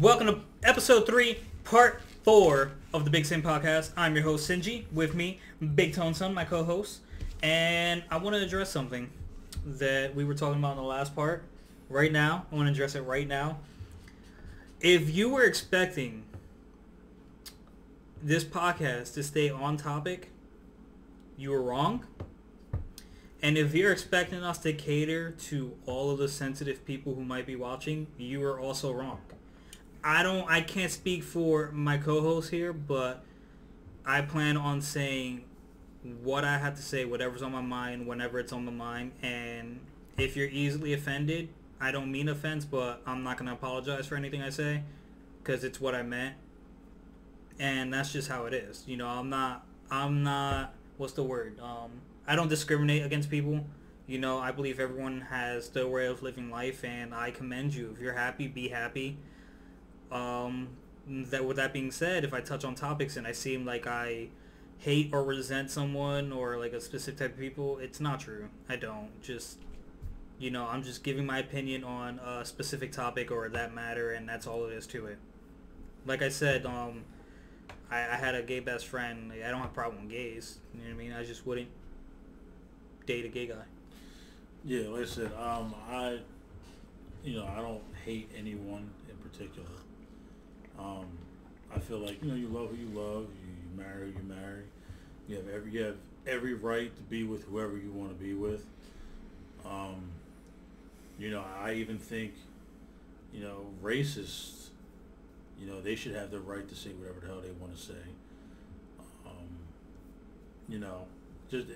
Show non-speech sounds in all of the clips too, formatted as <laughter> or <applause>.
Welcome to episode three, part four of the Big Sin Podcast. I'm your host Sinji. With me, Big Tone Son, my co-host, and I want to address something that we were talking about in the last part. Right now, I want to address it right now. If you were expecting this podcast to stay on topic, you were wrong. And if you're expecting us to cater to all of the sensitive people who might be watching, you are also wrong. I don't I can't speak for my co-host here, but I plan on saying what I have to say, whatever's on my mind, whenever it's on my mind, and if you're easily offended, I don't mean offense, but I'm not gonna apologize for anything I say, because it's what I meant, and that's just how it is. You know, I'm not I'm not what's the word? Um, I don't discriminate against people. You know, I believe everyone has their way of living life, and I commend you. If you're happy, be happy. Um, that with that being said, if I touch on topics and I seem like I hate or resent someone or like a specific type of people, it's not true. I don't. Just you know, I'm just giving my opinion on a specific topic or that matter, and that's all it is to it. Like I said, um, I, I had a gay best friend. I don't have a problem with gays. You know what I mean? I just wouldn't date a gay guy. Yeah, like I said, um, I, you know, I don't hate anyone in particular. Um, I feel like you know, you love who you love, you, you marry who you marry. You have every you have every right to be with whoever you want to be with. Um, you know, I even think, you know, racists, you know, they should have the right to say whatever the hell they want to say. Um, you know, just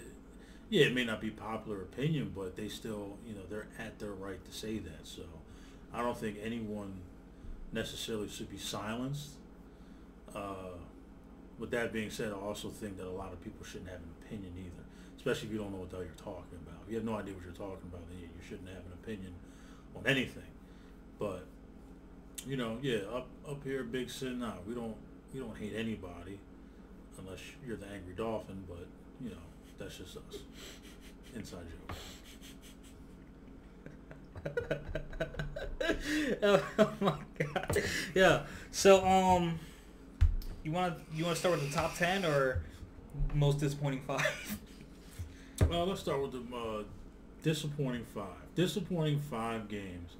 yeah, it may not be popular opinion, but they still, you know, they're at their right to say that. So, I don't think anyone necessarily should be silenced. Uh, with that being said, I also think that a lot of people shouldn't have an opinion either, especially if you don't know what the hell you're talking about. If you have no idea what you're talking about, then you shouldn't have an opinion on anything. But you know, yeah, up up here, Big Sin, nah, we don't we don't hate anybody unless you're the angry dolphin. But you know, that's just us. Inside joke. <laughs> <laughs> oh my god. Yeah. So um you wanna you wanna start with the top ten or most disappointing five? Well, <laughs> let's start with the uh, disappointing five. Disappointing five games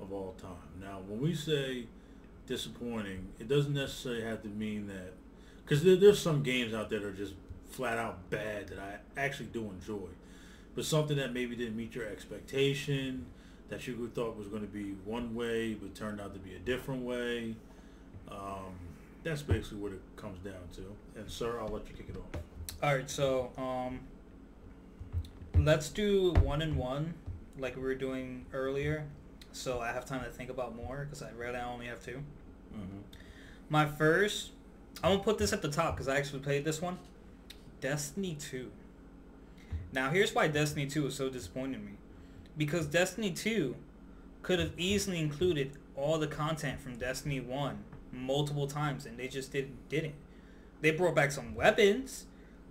of all time. Now, when we say disappointing, it doesn't necessarily have to mean that because there, there's some games out there that are just flat out bad that I actually do enjoy, but something that maybe didn't meet your expectation, that you thought was going to be one way but turned out to be a different way. Um, that's basically what it comes down to. And sir, I'll let you kick it off. All right. So um let's do one and one like we were doing earlier, so I have time to think about more because I really only have 2 Mm-hmm. My first, I'm gonna put this at the top because I actually played this one. Destiny 2. Now here's why Destiny 2 was so disappointing to me. Because Destiny 2 could have easily included all the content from Destiny 1 multiple times and they just didn't didn't. They brought back some weapons,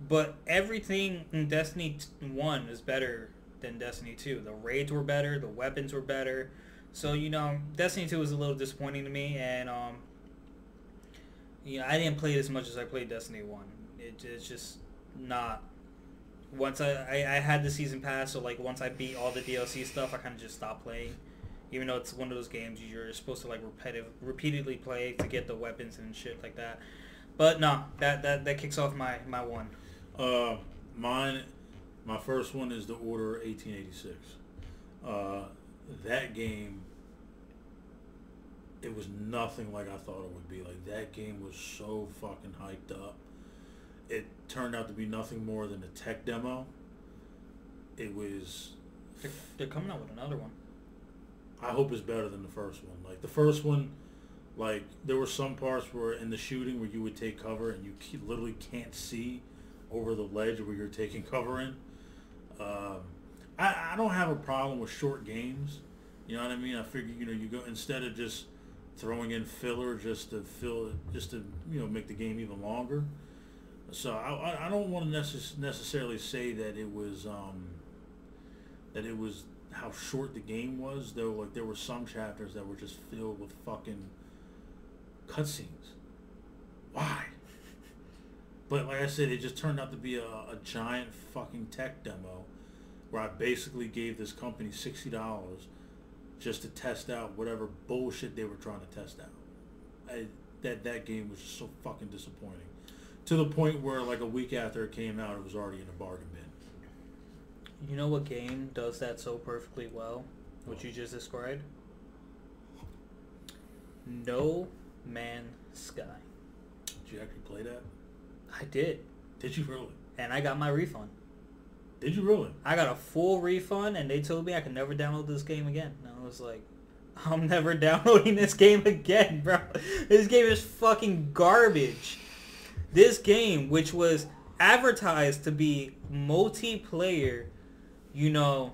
but everything in Destiny 1 is better than Destiny 2. The raids were better, the weapons were better. So, you know, Destiny 2 was a little disappointing to me and um you know, I didn't play it as much as I played Destiny 1. It, it's just not once I, I, I had the season pass, so like once I beat all the DLC stuff, I kind of just stopped playing. Even though it's one of those games you're supposed to like repetitive, repeatedly play to get the weapons and shit like that. But no, that that, that kicks off my, my one. Uh, mine, my first one is the Order 1886. Uh, that game, it was nothing like I thought it would be. Like that game was so fucking hyped up. It turned out to be nothing more than a tech demo. It was. They're, they're coming out with another one. I hope it's better than the first one. Like the first one, like there were some parts where in the shooting where you would take cover and you literally can't see over the ledge where you're taking cover in. Um, I, I don't have a problem with short games. You know what I mean? I figure you know you go instead of just throwing in filler just to fill just to you know make the game even longer. So I, I- don't want to necess- necessarily say that it was um, that it was how short the game was though. Like there were some chapters that were just filled with fucking cutscenes. Why? But like I said, it just turned out to be a, a giant fucking tech demo where I basically gave this company sixty dollars just to test out whatever bullshit they were trying to test out. I, that that game was just so fucking disappointing. To the point where like a week after it came out, it was already in a bargain bin. You know what game does that so perfectly well? What you just described? No Man Sky. Did you actually play that? I did. Did you really? And I got my refund. Did you really? I got a full refund and they told me I could never download this game again. And I was like, I'm never <laughs> downloading this game again, bro. This game is fucking garbage. This game, which was advertised to be multiplayer, you know,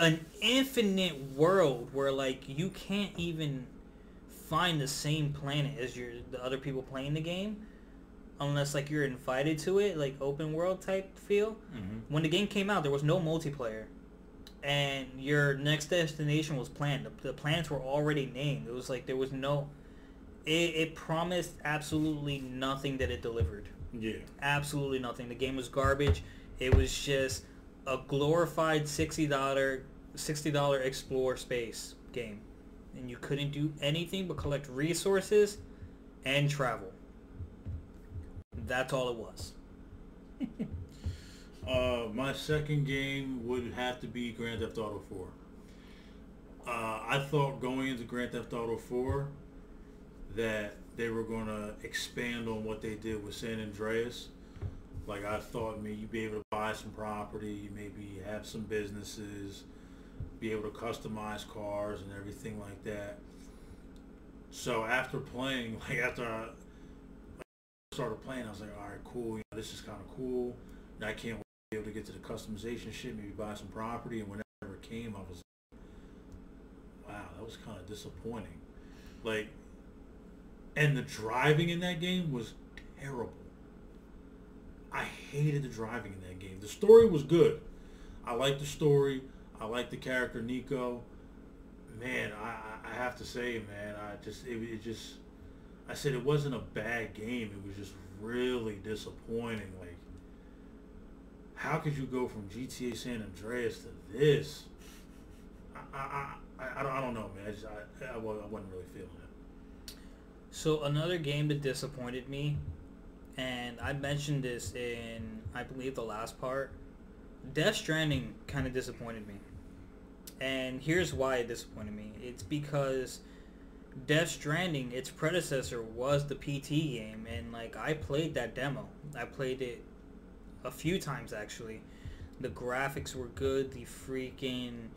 an infinite world where like you can't even find the same planet as your the other people playing the game unless like you're invited to it like open world type feel. Mm-hmm. when the game came out there was no multiplayer and your next destination was planned. The, the planets were already named. It was like there was no it, it promised absolutely nothing that it delivered. Yeah. absolutely nothing. The game was garbage. It was just a glorified $60 $60 explore space game. And you couldn't do anything but collect resources and travel. That's all it was. <laughs> Uh, my second game would have to be Grand Theft Auto 4. Uh, I thought going into Grand Theft Auto 4 that they were going to expand on what they did with San Andreas. Like I thought maybe you'd be able to buy some property, maybe have some businesses, be able to customize cars and everything like that. So after playing, <laughs> like after I started playing, I was like, all right, cool. You know, this is kind of cool. I can't be able to get to the customization shit, maybe buy some property, and whenever it came, I was like, wow, that was kind of disappointing. Like, and the driving in that game was terrible. I hated the driving in that game. The story was good. I liked the story. I liked the character Niko. Man, I, I- have to say, man, I just it, it just I said it wasn't a bad game. It was just really disappointing. Like, how could you go from GTA San Andreas to this? I I, I, I, don't, I don't know, man. I, just, I, I, I wasn't really feeling it. So another game that disappointed me, and I mentioned this in I believe the last part. Death Stranding kind of disappointed me, and here's why it disappointed me. It's because Death Stranding, its predecessor, was the PT game, and like I played that demo. I played it a few times actually. The graphics were good. The freaking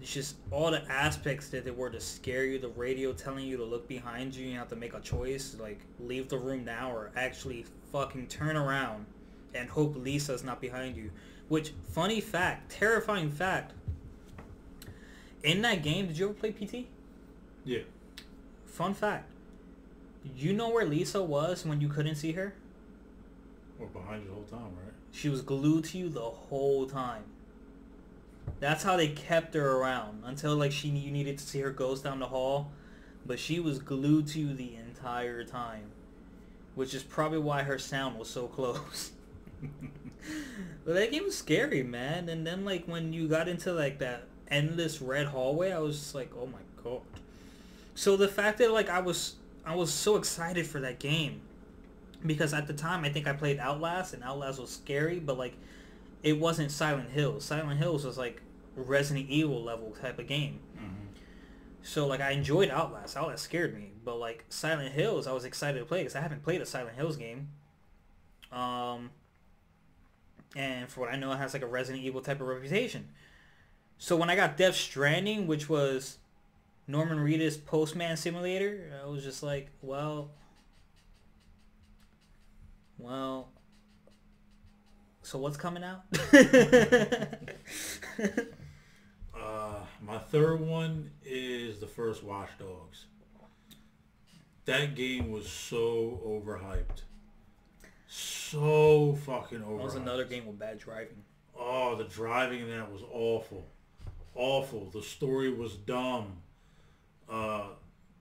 it's just all the aspects that they were to scare you. The radio telling you to look behind you. You have to make a choice, like leave the room now or actually fucking turn around and hope Lisa's not behind you. Which, funny fact, terrifying fact. In that game, did you ever play PT? Yeah. Fun fact. You know where Lisa was when you couldn't see her? Or behind you the whole time, right? She was glued to you the whole time. That's how they kept her around until like she you needed to see her ghost down the hall, but she was glued to you the entire time, which is probably why her sound was so <laughs> close. but that game was scary, man. And then like when you got into like that endless red hallway, I was just like, oh my god. So the fact that like I was I was so excited for that game because at the time I think I played Outlast and Outlast was scary, but like it wasn't Silent Hill. Silent Hills was like Resident Evil level type of game. Mm-hmm. So like I enjoyed Outlast. Outlast scared me, but like Silent Hills, I was excited to play because I haven't played a Silent Hills game. Um, and for what I know, it has like a Resident Evil type of reputation. So when I got Death Stranding, which was Norman Reedus Postman Simulator, I was just like, well, well, so what's coming out? <laughs> <laughs> Uh, my third one is the first Watch Dogs. That game was so overhyped. So fucking overhyped. that was another game with bad driving. Oh, the driving in that was awful. Awful. The story was dumb. Uh,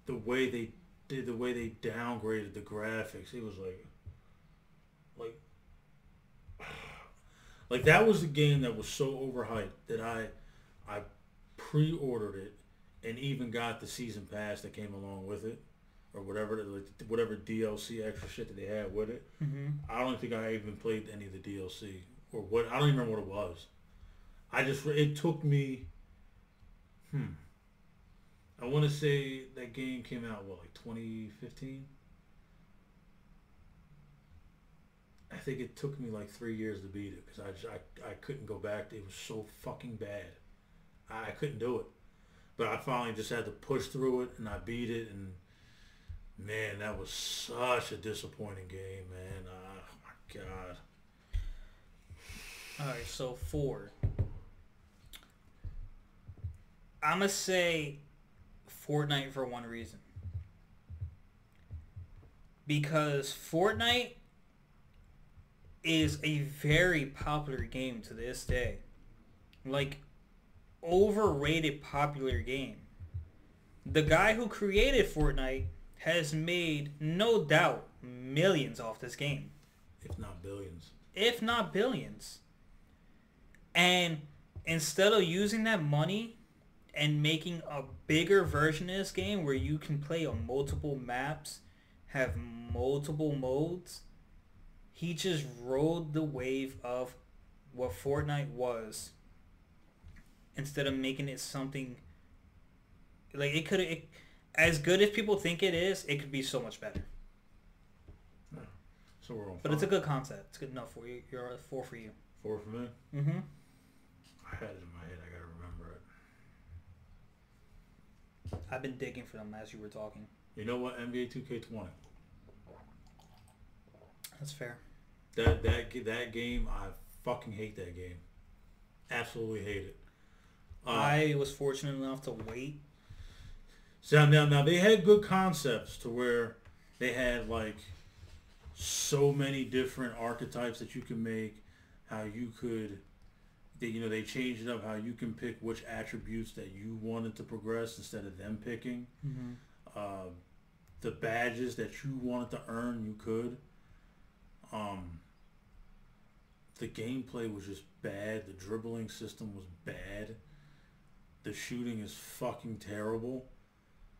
the way they did, the way they downgraded the graphics, it was like, like, <sighs> like that was the game that was so overhyped that I, I pre-ordered it and even got the season pass that came along with it, or whatever, whatever DLC extra shit that they had with it. Mm-hmm. I don't think I even played any of the DLC or what. I don't even remember what it was. I just it took me. Hmm. I want to say that game came out what like 2015. I think it took me like three years to beat it because I, just, I I couldn't go back. It was so fucking bad. I, couldn't do it. But I finally just had to push through it and I beat it and man, that was such a disappointing game, man. Oh my god. All right, so four. I'm gonna say Fortnite for one reason. Because Fortnite is a very popular game to this day. Like overrated popular game. The guy who created Fortnite has made no doubt millions off this game, If not billions. if not billions. And instead of using that money and making a bigger version of this game where you can play on multiple maps, have multiple modes, he just rode the wave of what Fortnite was instead of making it something like it could it, as good as people think it is, it could be so much better. So we're on But it's a good concept. It's good enough for you. You're a four for you. four for me. Mm-hmm. I had it in my head. I gotta remember it. I've been digging for them as you were talking. You know what? NBA 2K20. That's fair. That that that game, I fucking hate that game. Absolutely hate it. Uh, I was fortunate enough to wait. So now, now they had good concepts to where they had like so many different archetypes that you can make. How you could, they, you know, they changed it up. How you can pick which attributes that you wanted to progress instead of them picking. Mm-hmm. Uh, the badges that you wanted to earn, you could. Um, the gameplay was just bad. The dribbling system was bad. The shooting is fucking terrible.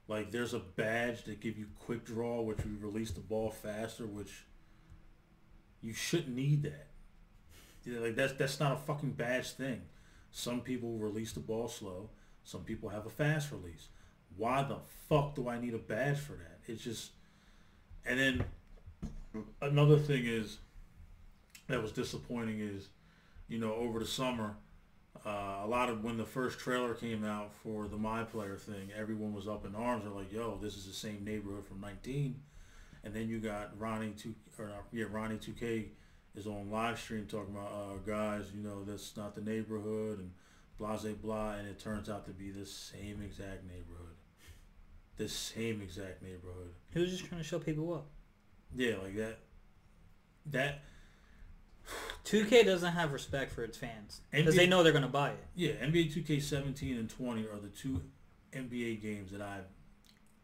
Like there's a badge that give you quick draw, which you release the ball faster, which you shouldn't need that. Like that's that's not a fucking badge thing. Some people release the ball slow. Some people have a fast release. Why the fuck do I need a badge for that? It's just, and then another thing is that was disappointing is, you know, over the summer, uh, a lot of when the first trailer came out for the My Player thing, everyone was up in arms. They're like, "Yo, this is the same neighborhood from 19." And then you got Ronnie two or uh, yeah, Ronnie 2K is on live stream talking about uh, guys, you know, that's not the neighborhood and blah blah blah, and it turns out to be the same exact neighborhood, the same exact neighborhood. He was just trying to show people up. Yeah, like that. That 2K doesn't have respect for its fans because they know they're gonna buy it. yeah, NBA 2K17 and 20 are the two NBA games that I've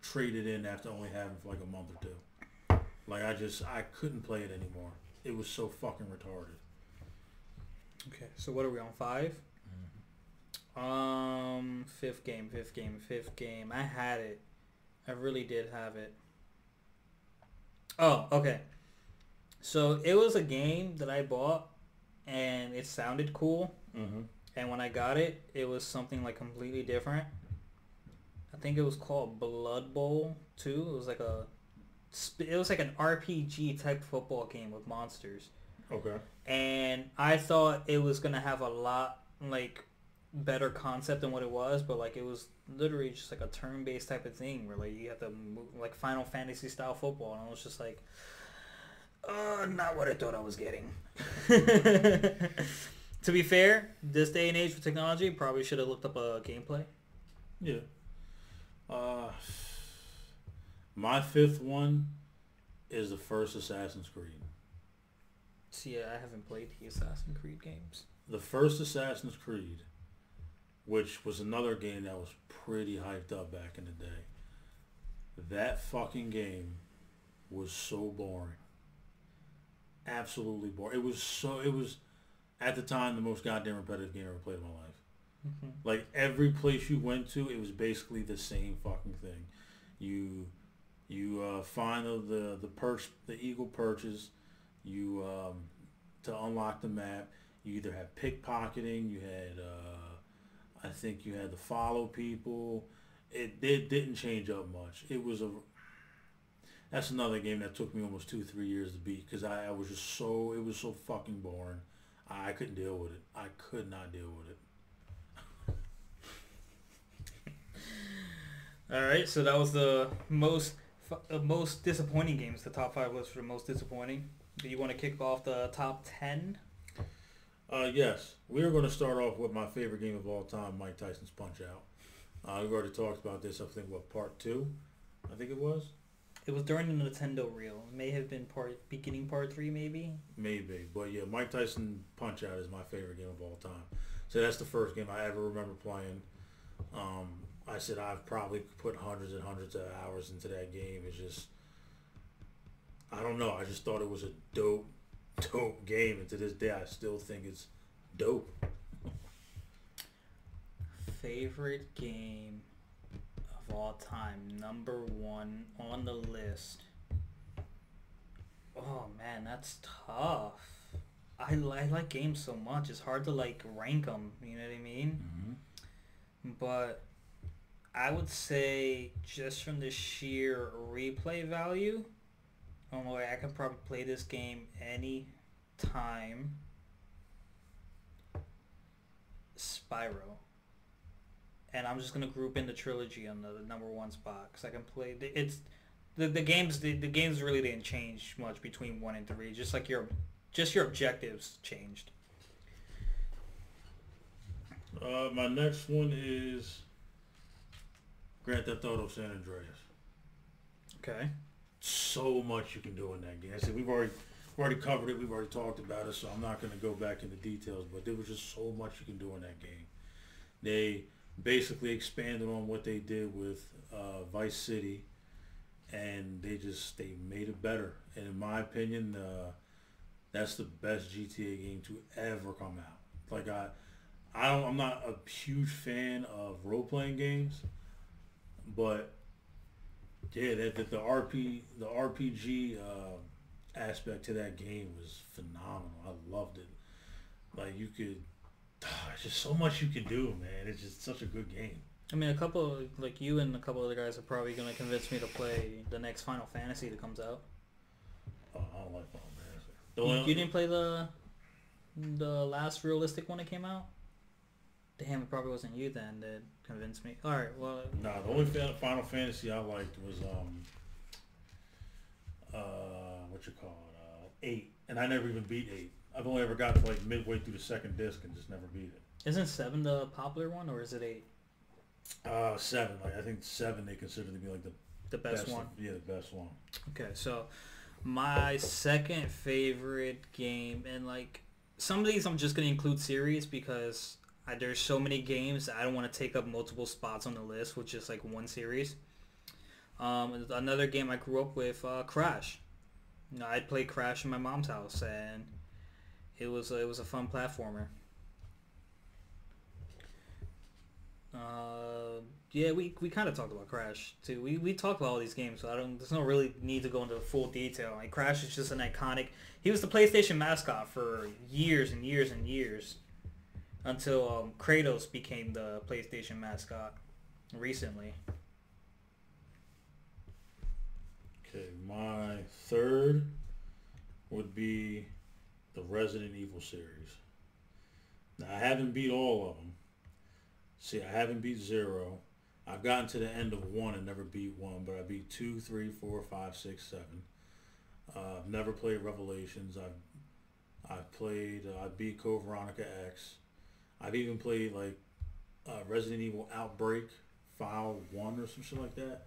traded in after only having for like a month or two. Like I just I couldn't play it anymore. It was so fucking retarded. Okay, so what are we on five? Um, fifth game, fifth game, fifth game. I had it. I really did have it. Oh, okay. So it was a game that I bought, and it sounded cool. Mm-hmm. And when I got it, it was something like completely different. I think it was called Blood Bowl 2. It was like a, it was like an RPG type football game with monsters Okay. and I thought it was gonna have a lot like better concept than what it was, but like it was literally just like a turn-based type of thing where like you have to move like Final Fantasy style football, and I was just like, uh, not what I thought I was getting. <laughs> to be fair, this day and age with technology, probably should have looked up a gameplay. Yeah. Uh, my fifth one is the first Assassin's Creed. See, I haven't played the Assassin's Creed games. The first Assassin's Creed, which was another game that was pretty hyped up back in the day. That fucking game was so boring. Absolutely boring. It was so. It was at the time the most goddamn repetitive game I ever played in my life. Mm-hmm. Like every place you went to, it was basically the same fucking thing. You you uh, find the the, the perch the eagle perches. You um, to unlock the map. You either had pickpocketing. You had uh, I think you had to follow people. It it didn't change up much. It was a that's another game that took me almost two three years to beat because I, I was just so it was so fucking boring. I couldn't deal with it. I could not deal with it. <laughs> All right, so that was the most uh, most disappointing games. The top five was for the most disappointing. Do you want to kick off the top ten? Uh, yes, we are going to start off with my favorite game of all time, Mike Tyson's Punch Out. Uh, we've already talked about this. I think what part two, I think it was. It was during the Nintendo reel. It may have been part beginning part three, maybe. Maybe, but yeah, Mike Tyson Punch Out is my favorite game of all time. So that's the first game I ever remember playing. Um, I said I've probably put hundreds and hundreds of hours into that game. It's just, I don't know. I just thought it was a dope, <laughs> dope game, and to this day, I still think it's dope. Favorite game of all time, number one on the list. Oh man, that's tough. I, I like games so much. It's hard to like rank them. You know what I mean? Mm-hmm. But I would say just from the sheer replay value, oh boy, I can probably play this game any time. Spyro. And I'm just gonna group in the trilogy on the, the number one spot because I can play. It's the the games the, the games really didn't change much between one and three. Just like your just your objectives changed. Uh, my next one is Grand Theft Auto San Andreas. Okay. So much you can do in that game. I said we've already we've already covered it. We've already talked about it, so I'm not going to go back into details. But there was just so much you can do in that game. They basically expanded on what they did with uh, Vice City, and they just they made it better. And in my opinion, uh, that's the best GTA game to ever come out. Like I, I don't, I'm not a huge fan of role playing games but yeah, that, that the RP the RPG uh, aspect to that game was phenomenal. I loved it. Like you could, oh, just so much you can do, man. It's just such a good game. I mean, a couple like you and a couple other guys are probably gonna convince me to play the next Final Fantasy that comes out. Oh, I don't like Final Fantasy. You, you didn't play the the last realistic one that came out? Damn, it probably wasn't you then that convinced me. All right, well. No, nah, the only Final Fantasy I liked was um, uh, what you call it, uh, eight, and I never even beat eight. I've only ever got to like midway through the second disc and just never beat it. Isn't seven the popular one, or is it eight? Uh, seven. Like I think seven they consider to be like the the best, best one. yeah, the best one. Okay, so my second favorite game, and like some of these I'm just gonna include series because I, there's so many games I don't want to take up multiple spots on the list with just like one series. Um, another game I grew up with, uh, Crash. You know, I'd play Crash in my mom's house, and it was it was a fun platformer. Uh, yeah, we, we kind of talked about Crash too. We we talked about all these games, so I don't. There's no really need to go into full detail. Like Crash is just an iconic. He was the PlayStation mascot for years and years and years until um, Kratos became the PlayStation mascot recently. Okay, my third would be the Resident Evil series. Now, I haven't beat all of them. See, I haven't beat zero. I've gotten to the end of one and never beat one, but I beat two, three, four, five, six, seven. Uh, I've never played Revelations. I've I've played. Uh, I beat Code Veronica X. I've even played like uh, Resident Evil Outbreak File One or some shit like that.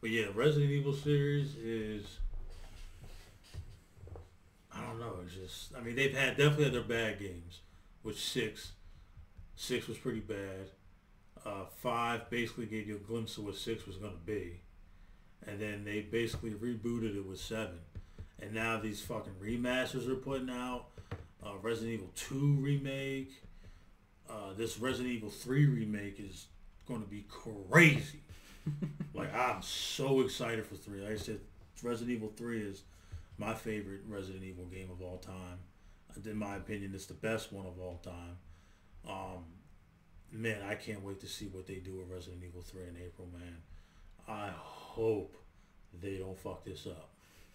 But yeah, Resident Evil series is I don't know. It's just I mean they've had definitely had their bad games. Which six, six was pretty bad. Uh, five basically gave you a glimpse of what six was going to be, and then they basically rebooted it with seven, and now these fucking remasters are putting out. Uh, Resident Evil Two remake. Uh, this Resident Evil Three remake is going to be crazy. <laughs> like I'm so excited for three. Like I said, Resident Evil Three is my favorite Resident Evil game of all time. In my opinion, it's the best one of all time. Um, man, I can't wait to see what they do with Resident Evil 3 in April, man. I hope they don't fuck this up.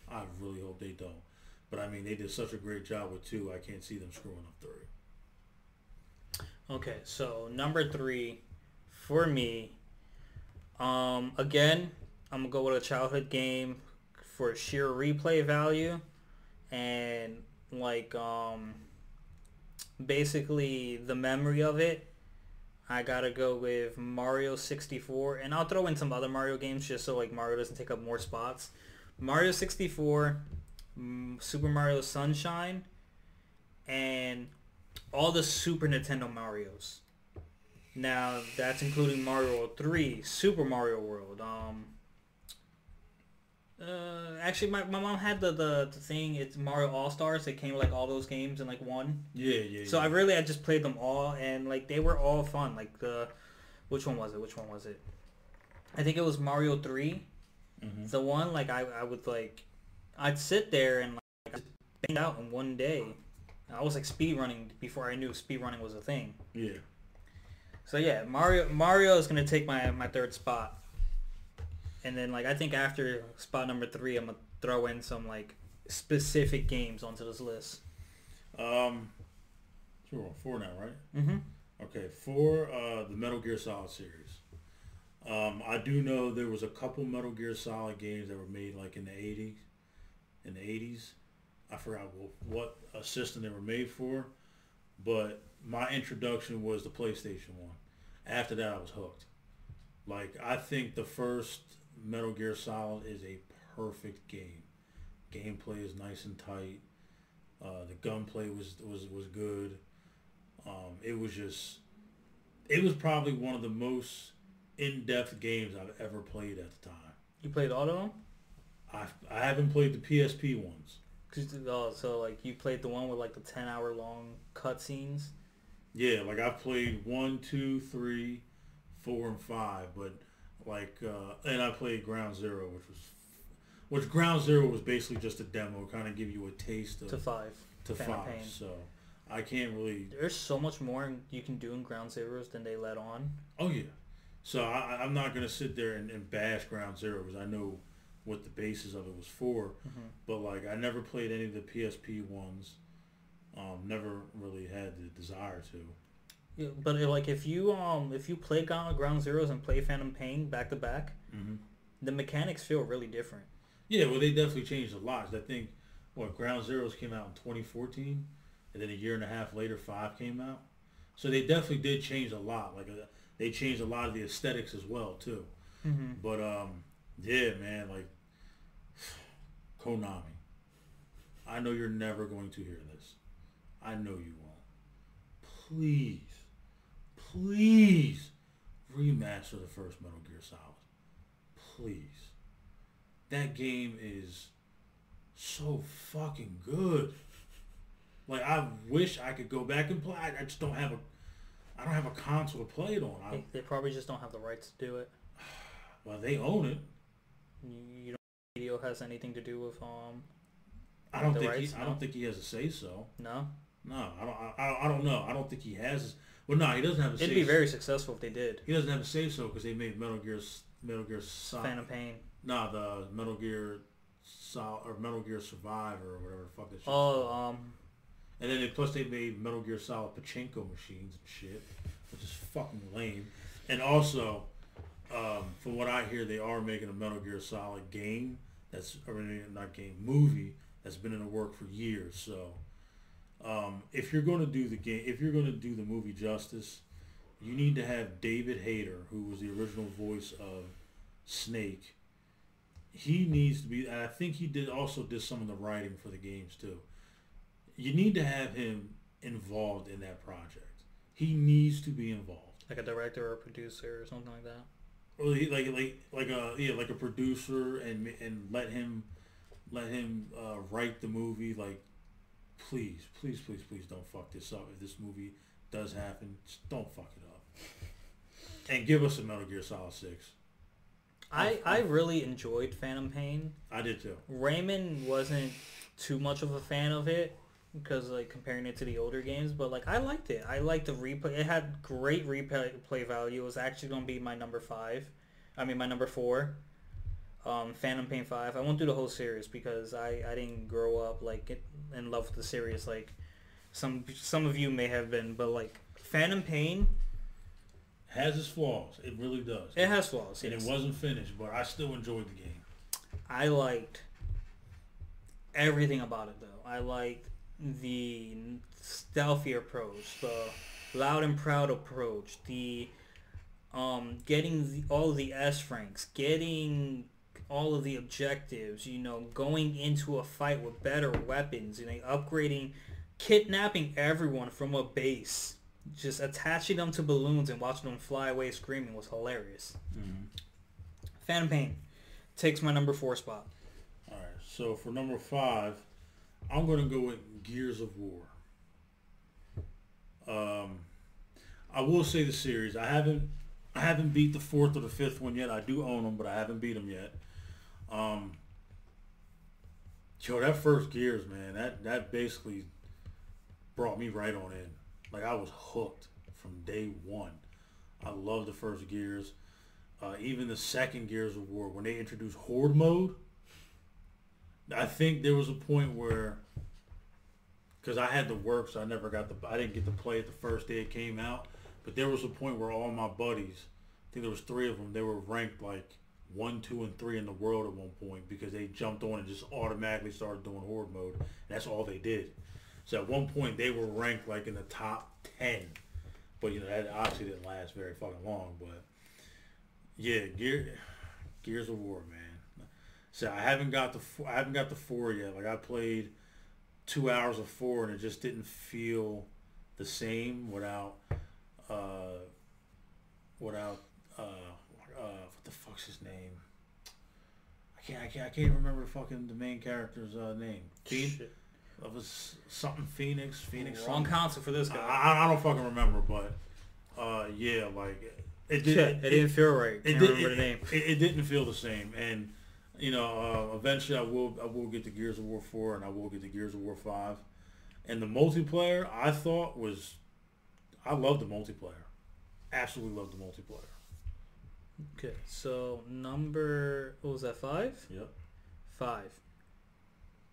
I really hope they don't. But I mean, they did such a great job with 2, I can't see them screwing up 3. Okay, so number 3 for me, um, again, I'm going to go with a childhood game for sheer replay value and like um basically the memory of it I gotta go with Mario 64 and I'll throw in some other Mario games just so like Mario doesn't take up more spots. Mario 64 Super Mario Sunshine and all the Super Nintendo Marios. Now that's including Mario 3 Super Mario World um uh, actually, my, my mom had the, the, the thing. It's Mario All Stars. It came with, like all those games in like one. Yeah, yeah. So yeah. I really I just played them all, and like they were all fun. Like the, which one was it? Which one was it? I think it was Mario 3 mm-hmm. The one like I I would like, I'd sit there and like bang out in one day. I was like speed running before I knew speed running was a thing. Yeah. So yeah, Mario Mario is gonna take my my third spot. And then like I think after spot number three, I'm gonna throw in some like specific games onto this list. Um, on four now, right? Mm-hmm. Okay, for uh, the Metal Gear Solid series. Um, I do know there was a couple Metal Gear Solid games that were made like in the 80s. In the 80s, I forgot what, what system they were made for, but my introduction was the PlayStation one. After that, I was hooked. Like I think the first Metal Gear Solid is a perfect game. Gameplay is nice and tight. Uh, the gunplay was was was good. Um, it was just, it was probably one of the most in-depth games I've ever played at the time. You played all of them? I I haven't played the PSP ones. Oh, so like you played the one with like the ten hour long cutscenes? Yeah, like I've played one, two, three, four, and five, but like uh, and I played Ground Zero, which was which Ground Zero was basically just a demo, kind of give you a taste of to five to five. So I can't really. There's so much more you can do in Ground Zeroes than they let on. Oh yeah, so I, am not gonna sit there and, and bash Ground Zero because I know what the basis of it was for, mm-hmm. but like I never played any of the PSP ones. Um, never really had the desire to. Yeah, but like if you um if you play Ground Zeroes and play Phantom Pain back to back, mm-hmm. the mechanics feel really different. Yeah, well, they definitely changed a lot. I think what Ground Zeroes came out in 2014, and then a year and a half later, Five came out. So they definitely did change a lot. Like uh, they changed a lot of the aesthetics as well too. Mm-hmm. But um, yeah, man, like <sighs> Konami. I know you're never going to hear this. I know you won't. Please please remaster the first Metal Gear Solid. Please. That game is so fucking good. Like I wish I could go back and play. I just don't have a I don't have a console to play it on. I, they probably just don't have the rights to do it. <sighs> Well, they own it. You, don't Hideo has anything to do with um. I don't think rights, he, no? I don't think he has a say so. No. No, I don't. I, I don't know. I don't think he has. Well, no, he doesn't have a. It'd be very successful if they did. He doesn't have a say so because they made Metal Gear Metal Gear Solid. Phantom Pain. Nah, the Metal Gear Solid or Metal Gear Survive or whatever the fuck that shit. Oh, um. And then they, plus they made Metal Gear Solid pachinko machines and shit, which is fucking lame. And also, um, from what I hear, they are making a Metal Gear Solid game. That's or not game movie that's been in the work for years. So um, if you're going to do the game, if you're going to do the movie justice, you need to have David Hayter, who was the original voice of Snake. He needs to be, I think he did also did some of the writing for the games too. You need to have him involved in that project. He needs to be involved. Like a director or a producer or something like that. Well, he, like like like a yeah like a producer and and let him let him uh, write the movie. Like, please, please, please, please don't fuck this up. If this movie does happen, don't fuck it up. And give us a Metal Gear Solid Six. I I really enjoyed Phantom Pain. I did too. Raymond wasn't too much of a fan of it because like comparing it to the older games, but like I liked it. I liked the replay. It had great replay play value. It was actually gonna be my number five. I mean my number four. Um, Phantom Pain five. I won't do the whole series because I, I didn't grow up like in love with the series like some some of you may have been, but like Phantom Pain has its flaws. It really does. It has flaws, and yes. it wasn't finished, but I still enjoyed the game. I liked everything about it though. I liked the stealthy approach, the loud and proud approach, the um, getting the, all the S ranks, getting all of the objectives, you know, going into a fight with better weapons, you know, upgrading, kidnapping everyone from a base, just attaching them to balloons and watching them fly away screaming was hilarious. Mm-hmm. Phantom Pain takes my number four spot. All right, so for number five, I'm going to go with Gears of War. Um, I will say the series. I haven't I haven't beat the fourth or the fifth one yet. I do own them, but I haven't beat them yet. Um, yo, that first Gears, man, that that basically brought me right on in. Like I was hooked from day one. I love the first Gears. Uh, even the second Gears of War when they introduced Horde mode. I think there was a point where, because I had to work, so I never got the, I didn't get to play it the first day it came out. But there was a point where all my buddies, I think there was three of them, they were ranked like one, two, and three in the world at one point because they jumped on and just automatically started doing horde mode. That's all they did. So at one point they were ranked like in the top ten, but you know that obviously didn't last very fucking long. But yeah, Gear, Gears of War, man. So I haven't got the I haven't got the four yet. Like I played two hours of four and it just didn't feel the same without uh, without uh, uh, what the fuck's his name? I can't, I can't, I can't remember the fucking the main character's uh, name. Shit. Of was something Fenix, Fenix. Wrong something. console for this guy. I, I, don't fucking remember, but uh, yeah, like it, did, it, it, didn't feel right. Can't it did, remember the name. It, it, didn't feel the same, and you know, uh, eventually I will I will get the Gears of War four, and I will get the Gears of War five, and the multiplayer I thought was I love the multiplayer. Absolutely love the multiplayer. Okay, so number what was that? Five. Yep. Five.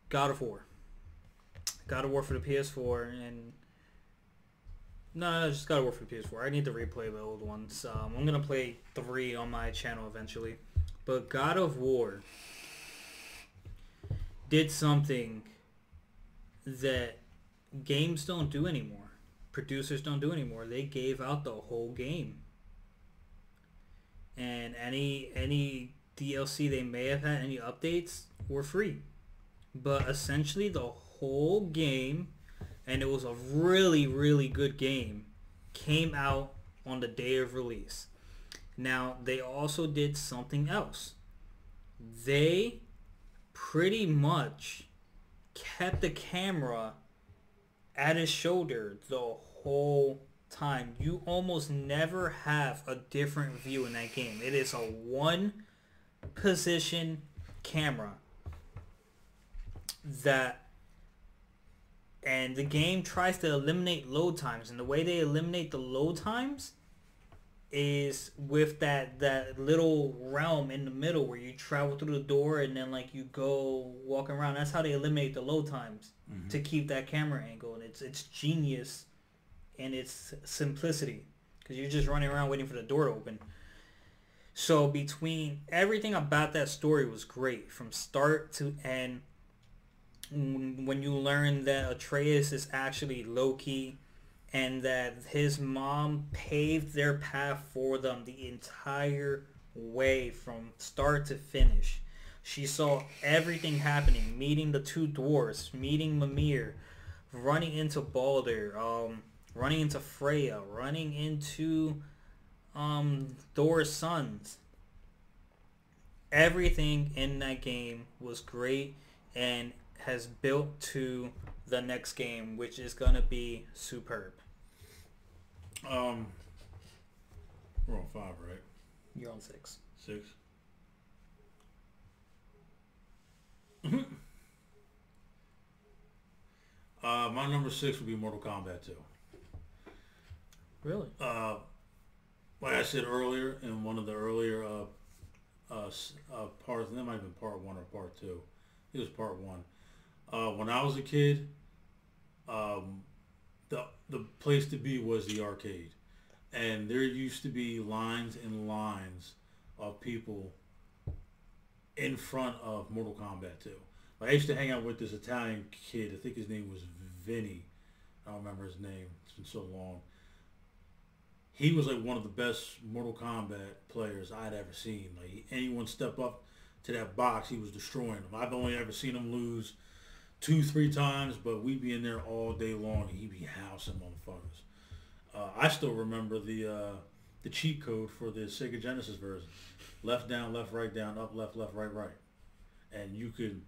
God of War. God of War for the PS4 and no, no, just God of War for the PS4. I need to replay the old ones. Um, I'm gonna play three on my channel eventually, but God of War did something that games don't do anymore producers don't do anymore. They gave out the whole game. And any any DLC they may have had, any updates, were free. But essentially the whole game, and it was a really, really good game, came out on the day of release. Now, they also did something else. They pretty much kept the camera at his shoulder the whole time. You almost never have a different view in that game. It is a one position camera that and the game tries to eliminate load times and the way they eliminate the load times is with that that little realm in the middle where you travel through the door and then like you go walking around. That's how they eliminate the load times mm-hmm. to keep that camera angle, and it's it's genius in its simplicity because you're just running around waiting for the door to open. So between everything about that story was great from start to end. When you learn that Atreus is actually Loki and that his mom paved their path for them the entire way from start to finish. She saw everything happening, meeting the two dwarves, meeting Mimir, running into Baldur, um, running into Freya, running into um, Thor's sons, everything in that game was great and has built to the next game, which is gonna be superb. Um, we're on five, right? You're on six. Six. <laughs> uh, my number six would be Mortal Kombat 2. Really? Uh, like I said earlier in one of the earlier uh, uh, uh, parts, that might have been part one or part two. It was part one. Uh, when I was a kid, um, the the place to be was the arcade, and there used to be lines and lines of people in front of Mortal Kombat 2. Like, I used to hang out with this Italian kid. I think his name was Vinny. I don't remember his name. It's been so long. He was like one of the best Mortal Kombat players I'd ever seen. Like anyone step up to that box, he was destroying them. I've only ever seen him lose two, three times, but we'd be in there all day long and he'd be housing motherfuckers. Uh, I still remember the uh, the cheat code for the Sega Genesis version: left down, left right down, up left left right right, and you could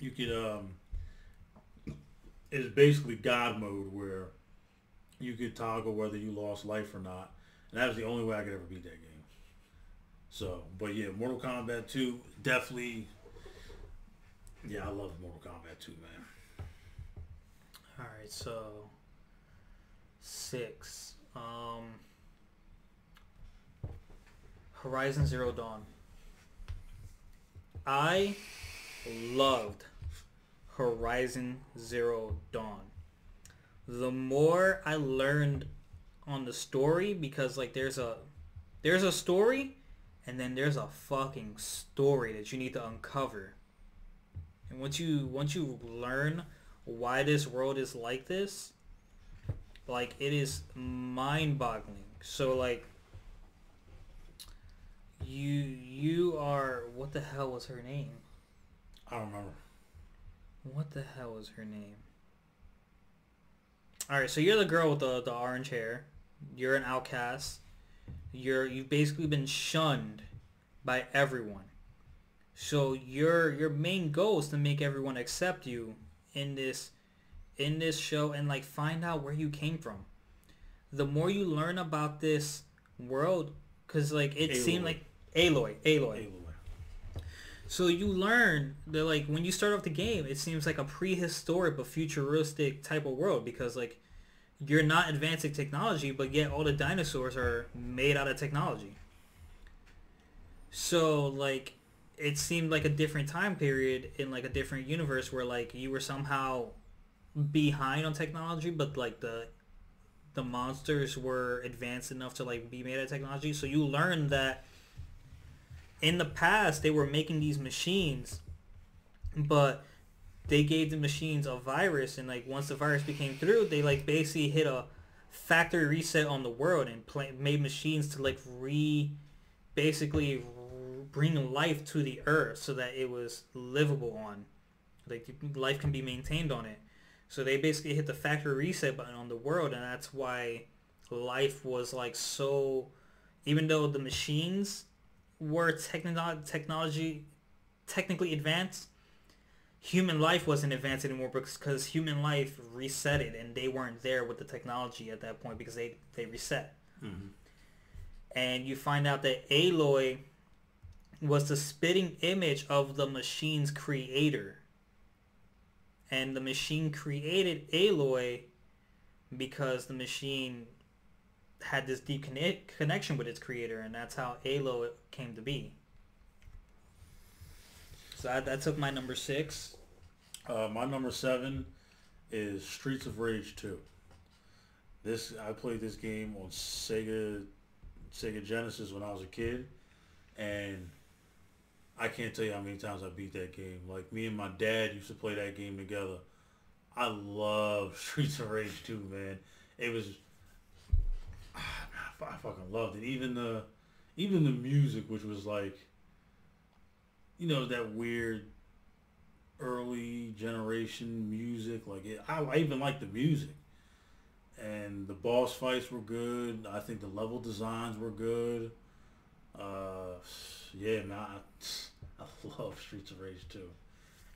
you could um it's basically God mode where you could toggle whether you lost life or not, and that was the only way I could ever beat that game. So, but yeah, Mortal Kombat 2 definitely. Yeah, I love Mortal Kombat 2, man. All right, so six. Um, Horizon Zero Dawn. I loved Horizon Zero Dawn. The more I learned on the story, because like there's a there's a story, and then there's a fucking story that you need to uncover. And once you once you learn why this world is like this, like it is mind-boggling. So like you you are what the hell was her name? I don't remember. What the hell was her name? All right, so you're the girl with the the orange hair. You're an outcast. You're you've basically been shunned by everyone. So your your main goal is to make everyone accept you in this in this show and like find out where you came from. The more you learn about this world, because like it seemed like Aloy, Aloy. Aloy. So you learn that like when you start off the game, it seems like a prehistoric but futuristic type of world because like you're not advancing technology, but yet all the dinosaurs are made out of technology. So like it seemed like a different time period in like a different universe where like you were somehow behind on technology, but like the the monsters were advanced enough to like be made out of technology. So you learn that in the past they were making these machines but they gave the machines a virus and like once the virus became through they like basically hit a factory reset on the world and made machines to like re basically bring life to the earth so that it was livable on. Like life can be maintained on it. So they basically hit the factory reset button on the world and that's why life was like so even though the machines were techno- technology technically advanced, human life wasn't advanced anymore because human life reset it and they weren't there with the technology at that point because they, they reset. Mhm. And you find out that Aloy was the spitting image of the machine's creator. And the machine created Aloy because the machine had this deep connect- connection with its creator, and that's how Aloy came to be. So that, that took my number six. Uh, my number seven is Streets of Rage 2. This I played this game on Sega Sega Genesis when I was a kid, and I can't tell you how many times I beat that game. Like me and my dad used to play that game together. I love <laughs> Streets of Rage 2, man. It was I fucking loved it. Even the even the music, which was like, you know, that weird early generation music. Like it, I, I even like the music, and the boss fights were good. I think the level designs were good. Uh, yeah, man, I, <laughs> I love Streets of Rage 2.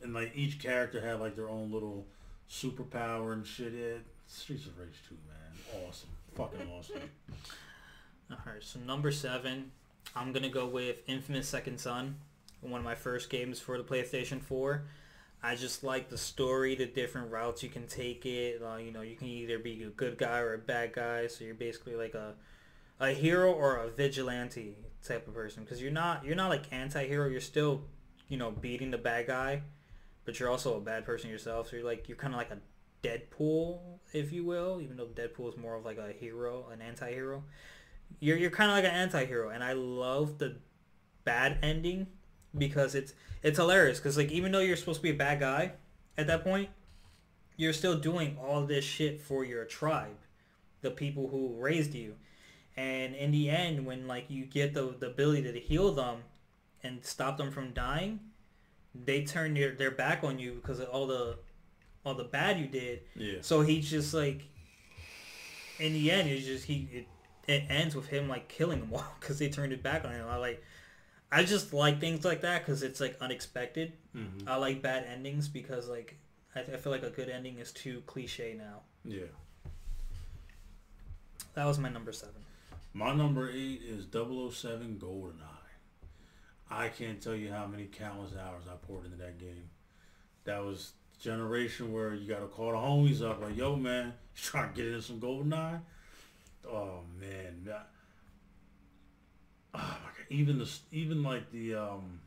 And like each character had like their own little superpower and shit. Yeah, Streets of Rage 2, man, awesome, fucking awesome. All right, so number seven, I'm gonna go with Infamous Second Son, one of my first games for the PlayStation 4. I just like the story, the different routes you can take it. Uh, you know, you can either be a good guy or a bad guy, so you're basically like a a hero or a vigilante type of person because you're not you're not like anti-hero. You're still you know beating the bad guy, but you're also a bad person yourself. So you're like you're kind of like a Deadpool, if you will, even though Deadpool is more of like a hero, an anti-hero. You're you're kind of like an anti-hero, and I love the bad ending because it's it's hilarious because like even though you're supposed to be a bad guy at that point, you're still doing all this shit for your tribe, the people who raised you, and in the end, when like you get the the ability to heal them and stop them from dying, they turn their their back on you because of all the all the bad you did. Yeah. So he's just like, in the end, it's just he it, it ends with him like killing them all <laughs> because they turned it back on him. I like, I just like things like that because it's like unexpected. hmm I like bad endings because like I, I feel like a good ending is too cliche now. Yeah. That was my number seven. My number eight is 007 GoldenEye. I can't tell you how many countless hours I poured into that game. That was generation where you got to call the homies up like, yo, man, <laughs> you trying to get in some GoldenEye? Oh, man. Oh, my God. Even, the, even like the... Um,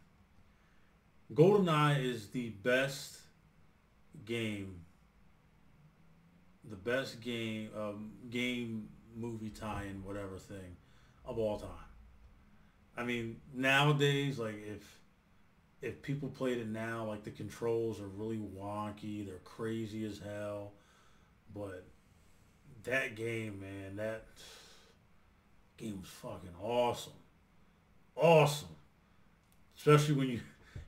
GoldenEye is the best game, the best game, um, game, movie tie-in, whatever thing, of all time. I mean, nowadays, like if if people played it now, like the controls are really wonky, they're crazy as hell. But that game, man, that game was fucking awesome, awesome. Especially when you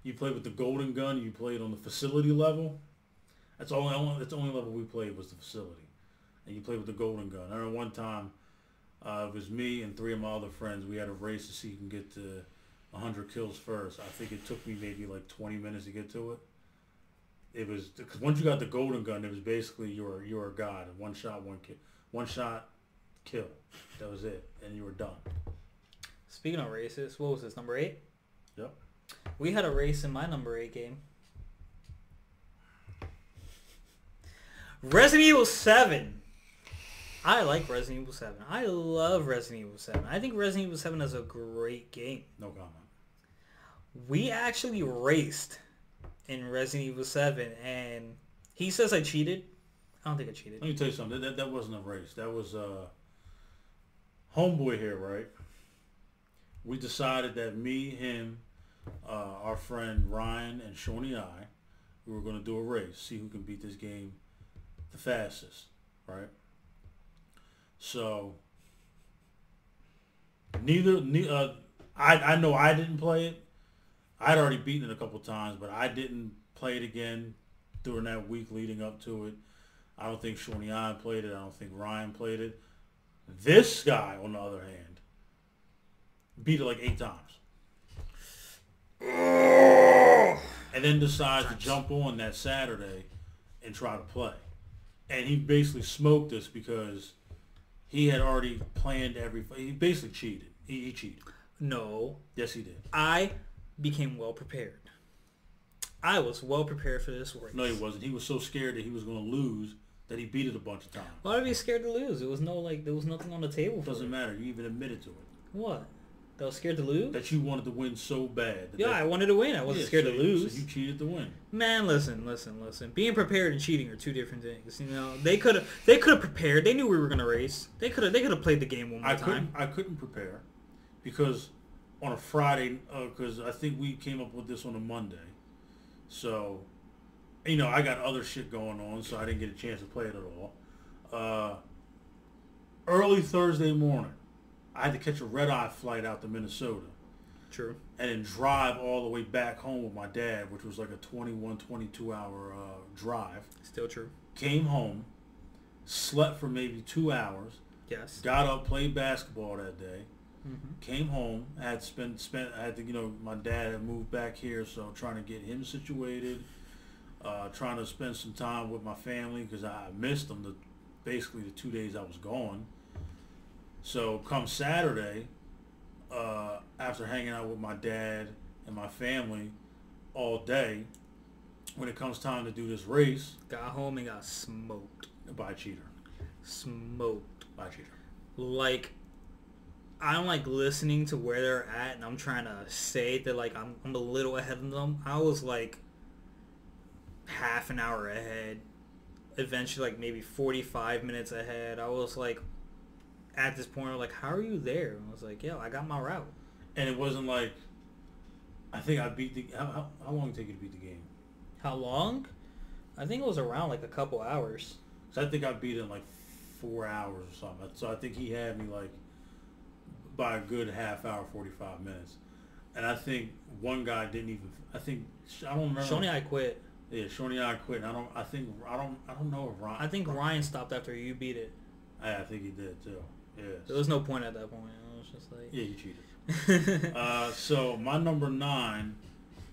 you played with the golden gun, you played on the facility level. That's all. That's the only level we played was the facility, and you played with the golden gun. I remember one time, uh, it was me and three of my other friends. We had a race to see who can get to 100 kills first. I think it took me maybe like 20 minutes to get to it. It was because once you got the golden gun, it was basically you were you were a god. One shot, one kill, one shot, kill. That was it, and you were done. Speaking of races, what was this number eight? Yep. We had a race in my number eight game. Resident Evil 7. I like Resident Evil 7. I love Resident Evil 7. I think Resident Evil 7 is a great game. No comment. We actually raced in Resident Evil 7 and he says I cheated. I don't think I cheated. Let me tell you something. That, that, that wasn't a race. That was uh, homeboy here, right? We decided that me, him, uh, our friend Ryan, and Shawnee I, we were going to do a race, see who can beat this game the fastest, right? So neither, ne- uh, I I know I didn't play it. I'd already beaten it a couple times, but I didn't play it again during that week leading up to it. I don't think Shawnee I played it. I don't think Ryan played it. This guy, on the other hand, beat it like eight times. And then decides to jump on that Saturday and try to play. And he basically smoked us because he had already planned every... He basically cheated. He, he cheated. No, Yes, he did. I became well prepared. I was well prepared for this race. No, he wasn't. He was so scared that he was going to lose that he beat it a bunch of times. Why would I be scared to lose? It was no like there was nothing on the table doesn't matter. You even admitted to it. What? That I was scared to lose? That you wanted to win so bad. that Yeah, that- I wanted to win. I wasn't Yeah, scared so to lose. So you cheated to win. Man, listen, listen, listen. Being prepared and cheating are two different things. You know, they could have they could have prepared. They knew we were gonna race. They could have they could have played the game one more I time. couldn't. I couldn't prepare because on a Friday, because I think we came up with this on a Monday. So, you know, I got other shit going on, so I didn't get a chance to play it at all. Uh, early Thursday morning, I had to catch a red eye flight out to Minnesota. True. and then drive all the way back home with my dad, which was like a 21, 22 hour uh, drive. Still true. Came home, slept for maybe two hours, Yes. got up, played basketball that day, Mm-hmm. Came home. I had spent spent. I had to you know my dad had moved back here, so trying to get him situated. Uh, trying to spend some time with my family because I missed them the basically the two days I was gone. So come Saturday, uh, after hanging out with my dad and my family all day, when it comes time to do this race, Got home and got smoked. by a cheater, Smoked. by a cheater. Like, I'm like listening to where they're at, and I'm trying to say that like I'm, I'm a little ahead of them. I was like half an hour ahead. Eventually, like maybe 45 minutes ahead. I was like, at this point, I'm like, how are you there? And I was like, yo, I got my route. And it wasn't like I think I beat the. How, how, how long did it take you to beat the game? How long? I think it was around like a couple hours. So I think I beat it in like four hours or something. So I think he had me like by a good half hour, forty five minutes. And I think one guy didn't even. I think I don't remember. Shoney, I quit. Yeah, Shawnee I quit. And I don't. I think I don't. I don't know if Ryan. I think Ryan stopped after you beat it. I, I think he did too. Yeah. There was no point at that point. It was just like. Yeah, you cheated. <laughs> Uh, so my number nine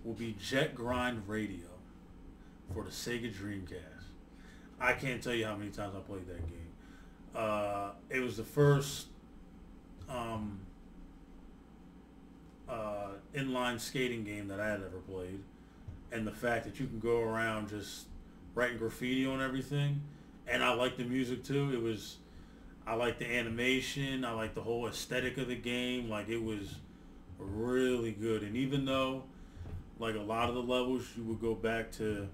will be Jet Grind Radio for the Sega Dreamcast. I can't tell you how many times I played that game. Uh, it was the first um, uh, inline skating game that I had ever played, and the fact that you can go around just writing graffiti on everything, and I like the music too. It was I like the animation. I like the whole aesthetic of the game. Like it was really good. And even though, like a lot of the levels, you would go back to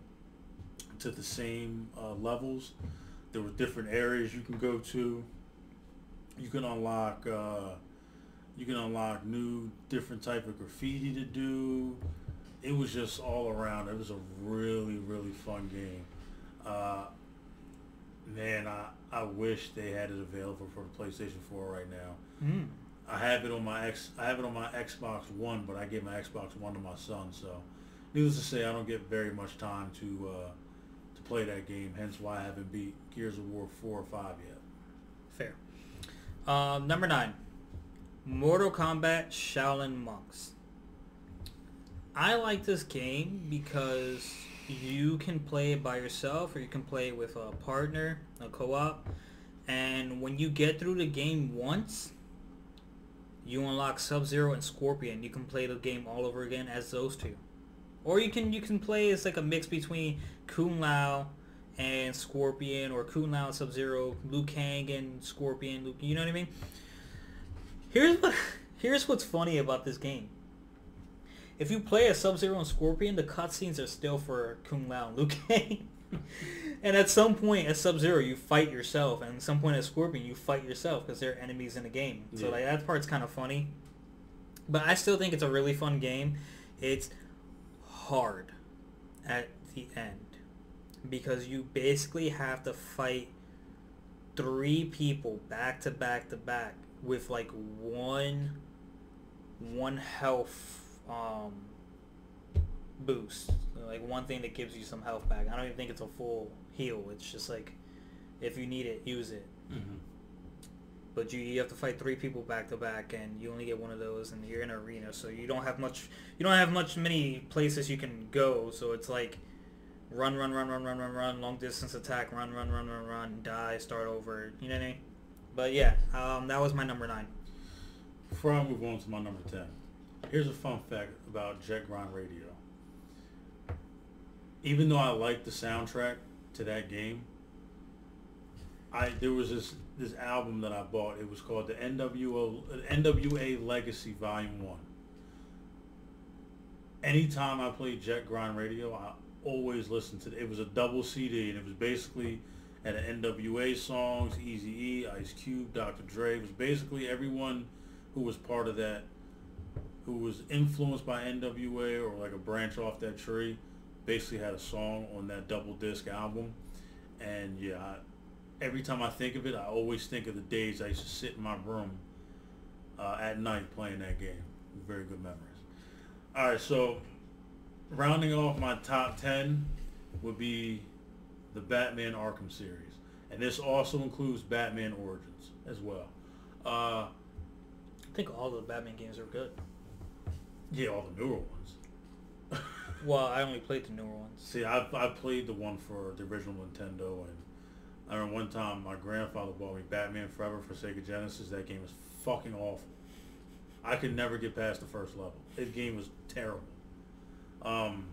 to the same uh, levels. There were different areas you can go to. You can unlock. Uh, you can unlock new, different type of graffiti to do. It was just all around. It was a really, really fun game. Uh, man, I, I wish they had it available for the PlayStation 4 right now. Mm. I have it on my X. I have it on my Xbox One, but I gave my Xbox One to my son. So, needless to say, I don't get very much time to uh, to play that game. Hence, why I haven't beat Gears of War four or five yet. Fair. Um, number nine, Mortal Kombat Shaolin Monks. I like this game because you can play it by yourself or you can play it with a partner, a co-op. And when you get through the game once, you unlock Sub-Zero and Scorpion. You can play the game all over again as those two. Or you can you can play as like a mix between Kung Lao and Scorpion or Kung Lao and Sub-Zero, Liu Kang and Scorpion, Liu, you know what I mean? Here's what <laughs> here's what's funny about this game. If you play a Sub-Zero and Scorpion, the cutscenes are still for Kung Lao and Liu <laughs> Kang. and at some point at Sub-Zero you fight yourself and at some point at Scorpion you fight yourself because they're enemies in the game. So Yeah. like that part's kind of funny. But I still think it's a really fun game. It's hard at the end because you basically have to fight three people back to back to back with like one one health um boost. Like one thing that gives you some health back. I don't even think it's a full heal. It's just like if you need it use it. Mm-hmm. but you, you have to fight three people back to back and you only get one of those and you're in an arena so you don't have much you don't have much many places you can go so it's like run run run run run run run long distance attack run run run run run die start over you know what I mean but yeah um, that was my number nine Before I move on to my number ten, here's a fun fact about Jet Grind Radio. Even though I like the soundtrack to that game, I there was this this album that I bought. It was called the NWO NWA Legacy Volume One. Anytime I played Jet Grind Radio, I always listened to it. Was a double CD, and it was basically had an NWA songs, Easy E, Ice Cube, Dr. Dre. It was basically everyone who was part of that, who was influenced by NWA or like a branch off that tree, basically had a song on that double disc album. And yeah, I, every time I think of it, I always think of the days I used to sit in my room uh, at night playing that game. Very good memories. All right, so rounding off my top 10 would be the Batman Arkham series. And this also includes Batman Origins as well. Uh, I think all the Batman games are good. Yeah, all the newer ones. <laughs> Well, I only played the newer ones. See, I I played the one for the original Nintendo, and I remember one time my grandfather bought me Batman Forever for Sega Genesis. That game was fucking awful. I could never get past the first level. That game was terrible. Um,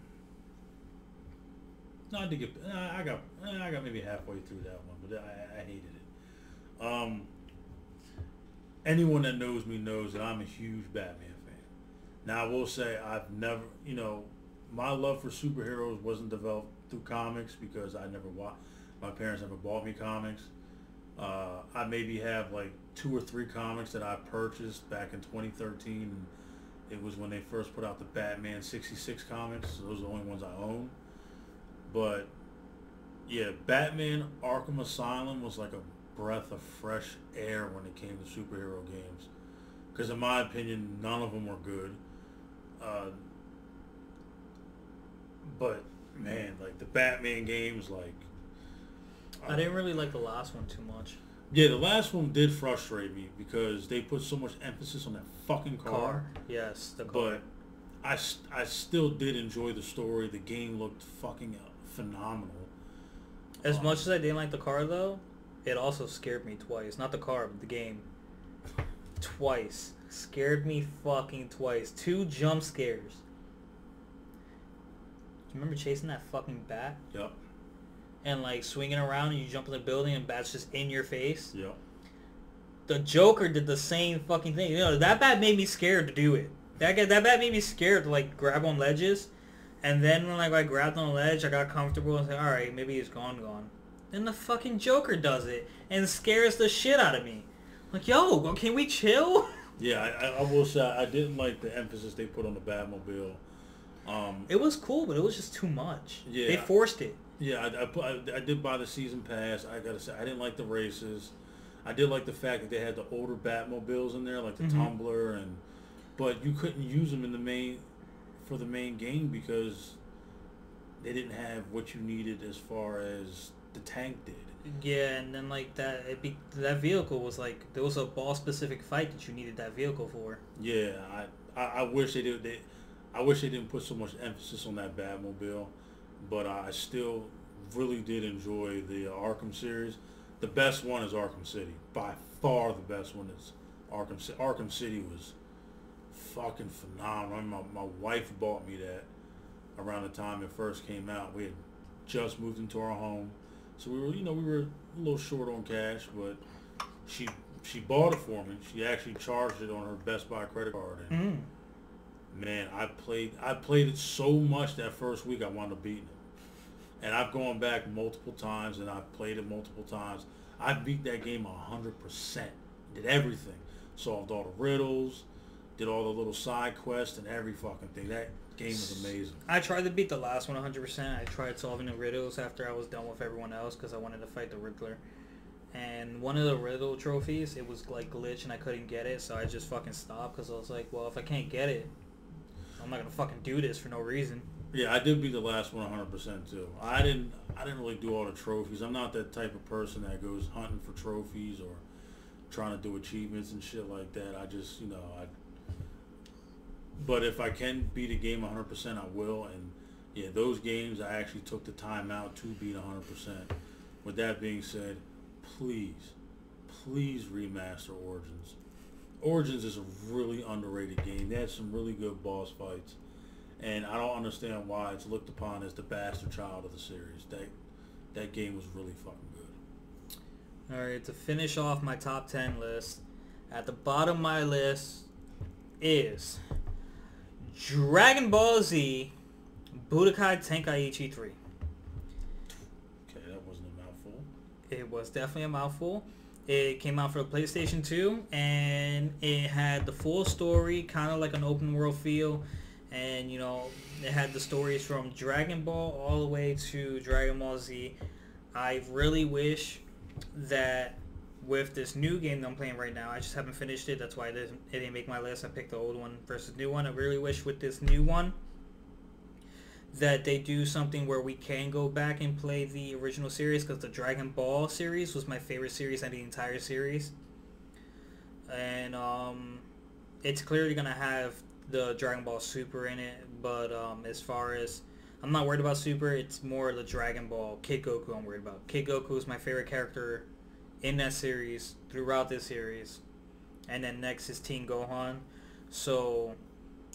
no, I did get. I got. I got maybe halfway through that one, but I, I hated it. Um, anyone that knows me knows that I'm a huge Batman fan. Now I will say I've never, you know, my love for superheroes wasn't developed through comics because I never watched. My parents never bought me comics. Uh, I maybe have like two or three comics that I purchased back in 2013. It was when they first put out the Batman 66 comics. So those are the only ones I own. But yeah, Batman Arkham Asylum was like a breath of fresh air when it came to superhero games. Because in my opinion, none of them were good. Uh, but man, like the Batman games, like I didn't really like the last one too much. Yeah, the last one did frustrate me because they put so much emphasis on that fucking car. Car? Yes, the car. But I, I still did enjoy the story. The game looked fucking phenomenal. as Um, much as I didn't like the car though, it also scared me twice. Not the car, but the game. Twice. Scared me fucking twice. Two jump scares. Do you remember chasing that fucking bat? Yep, And like swinging around and you jump in the building and bat's just in your face? yep. The Joker did the same fucking thing. You know, that bat made me scared to do it. That guy, that bat made me scared to like grab on ledges. And then when like I grabbed on a ledge, I got comfortable and said, all right, maybe he's gone, gone. Then the fucking Joker does it and scares the shit out of me. Like, yo, can we chill? <laughs> Yeah, I, I- I will say I didn't like the emphasis they put on the Batmobile. Um, It was cool, but it was just too much. Yeah. They forced it. Yeah, I, I, I, did buy the season pass. I gotta say, I didn't like the races. I did like the fact that they had the older Batmobiles in there, like the Mhm. Tumbler, and but you couldn't use them in the main for the main game because they didn't have what you needed as far as the tank did. Yeah, and then like that, it be, that vehicle was like there was a ball specific fight that you needed that vehicle for. Yeah, I, I, I wish they did. They, I wish they didn't put so much emphasis on that Batmobile, but I still really did enjoy the Arkham series. The best one is Arkham City. By far, the best one is Arkham City. Arkham City was fucking phenomenal. My, my wife bought me that around the time it first came out. We had just moved into our home, so we were, you know, we were a little short on cash, but she she bought it for me. She actually charged it on her Best Buy credit card, and Mm. Man, I played I played it so much that first week I wound up beating it. And I've gone back multiple times and I've played it multiple times. I beat that game hundred percent. Did everything. Solved all the riddles, did all the little side quests and every fucking thing. That game was amazing. I tried to beat the last one 100%. I tried solving the riddles after I was done with everyone else because I wanted to fight the Riddler. And one of the riddle trophies, it was like glitch and I couldn't get it, so I just fucking stopped because I was like, well, if I can't get it, I'm not gonna fucking do this for no reason. Yeah, I did beat the last one 100% too. I didn't I didn't really do all the trophies. I'm not that type of person that goes hunting for trophies or trying to do achievements and shit like that. I just, you know, I but if I can beat a game 100%, I will and yeah, those games I actually took the time out to beat 100%. With that being said, please please remaster Origins. Origins is a really underrated game. They had some really good boss fights and I don't understand why it's looked upon as the bastard child of the series. That that game was really fucking good. All right, to finish off my top 10 list, at the bottom of my list is Dragon Ball Z Budokai Tenkaichi 3. Okay, that wasn't a mouthful. It was definitely a mouthful. It came out for the PlayStation 2 and it had the full story, kind of like an open world feel. And, you know, it had the stories from Dragon Ball all the way to Dragon Ball Z. I really wish that with this new game that I'm playing right now, I just haven't finished it. That's why it didn't, it didn't make my list. I picked the old one versus new one. I really wish with this new one that they do something where we can go back and play the original series because the Dragon Ball series was my favorite series and the entire series. And um, it's clearly gonna have the Dragon Ball Super in it, but um, as far as I'm not worried about Super, it's more the Dragon Ball Kid Goku I'm worried about. Kid Goku is my favorite character in that series throughout this series, and then next is Teen Gohan. So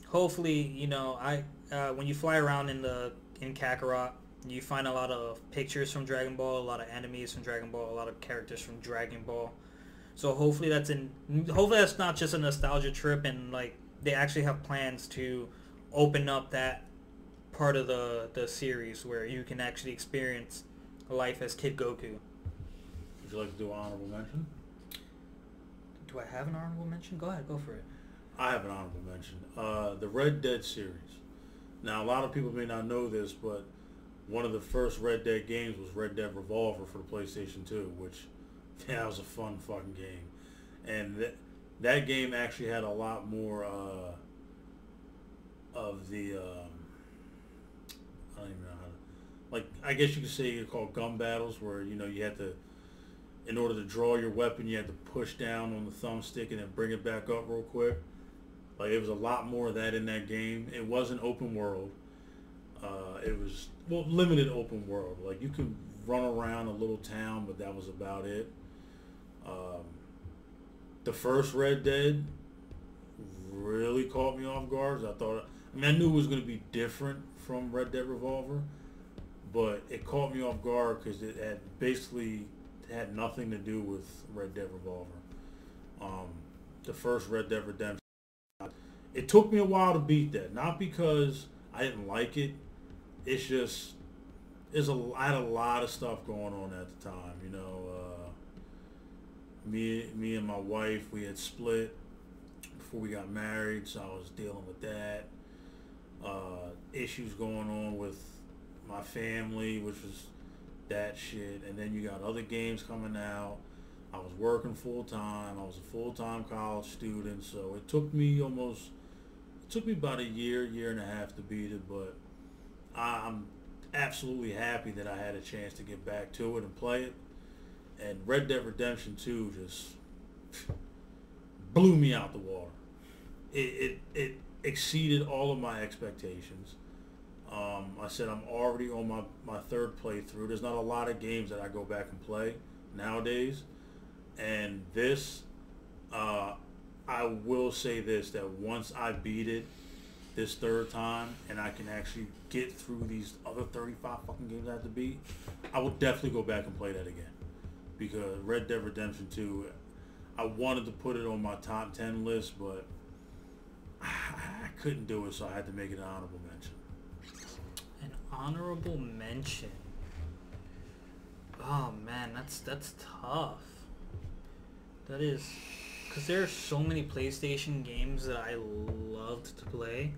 hopefully, you know, I uh, when you fly around in the in Kakarot, you find a lot of pictures from Dragon Ball, a lot of enemies from Dragon Ball, a lot of characters from Dragon Ball. So hopefully that's in hopefully that's not just a nostalgia trip and like they actually have plans to open up that part of the the series where you can actually experience life as Kid Goku. Would you like to do an honorable mention? Do I have an honorable mention? Go ahead, go for it. I have an honorable mention. Uh, the Red Dead series. Now, a lot of people may not know this, but one of the first Red Dead games was Red Dead Revolver for the PlayStation 2, which <laughs> that was a fun fucking game. And that that game actually had a lot more uh, of the um, I don't even know how to like I guess you could say you call gun battles where you know you had to in order to draw your weapon you had to push down on the thumbstick and then bring it back up real quick. Like it was a lot more of that in that game. It wasn't open world. Uh, it was well limited open world. Like you could run around a little town, but that was about it. Um, the first Red Dead really caught me off guard. I thought, I mean, I knew it was going to be different from Red Dead Revolver, but it caught me off guard because it had basically had nothing to do with Red Dead Revolver. Um, the first Red Dead Redemption. It took me a while to beat that, not because I didn't like it. It's just there's a I had a lot of stuff going on at the time. You know, uh, me me and my wife we had split before we got married, so I was dealing with that. Uh, issues going on with my family, which was that shit, and then you got other games coming out. I was working full time. I was a full time college student, so it took me almost took me about a year, year and a half to beat it, but I'm absolutely happy that I had a chance to get back to it and play it. And Red Dead Redemption 2 just blew me out the water. It, it, it exceeded all of my expectations. Um, I said I'm already on my, my third playthrough. There's not a lot of games that I go back and play nowadays. And this, uh, I will say this, that once I beat it this third time and I can actually get through these other 35 fucking games I have to beat, I will definitely go back and play that again. Because Red Dead Redemption 2, I wanted to put it on my top 10 list, but <sighs> I couldn't do it, so I had to make it an honorable mention. An honorable mention. Oh man, that's that's tough. That is, because there are so many PlayStation games that I loved to play,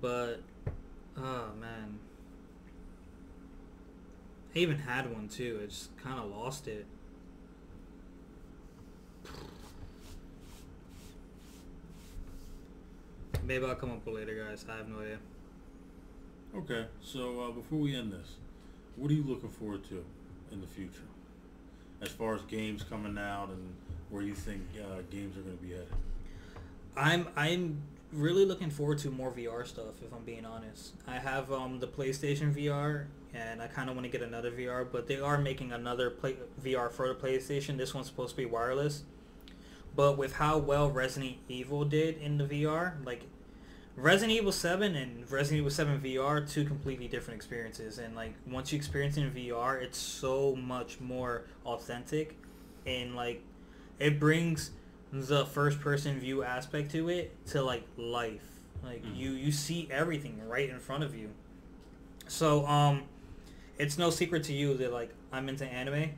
but oh man, I even had one too. I just kind of lost it. Maybe I'll come up with later, guys. I have no idea. Okay, so uh, before we end this, what are you looking forward to in the future? As far as games coming out and where you think uh, games are going to be headed? I'm I'm really looking forward to more VR stuff. If I'm being honest, I have um, the PlayStation VR, and I kind of want to get another VR. But they are making another play- VR for the PlayStation. This one's supposed to be wireless. But with how well Resident Evil did in the VR, like Resident Evil 7 and Resident Evil 7 VR, two completely different experiences. And like once you experience it in VR, it's so much more authentic, and like it brings the first person view aspect to it to like life. Like Mhm. you you see everything right in front of you. So um, it's no secret to you that like I'm into anime.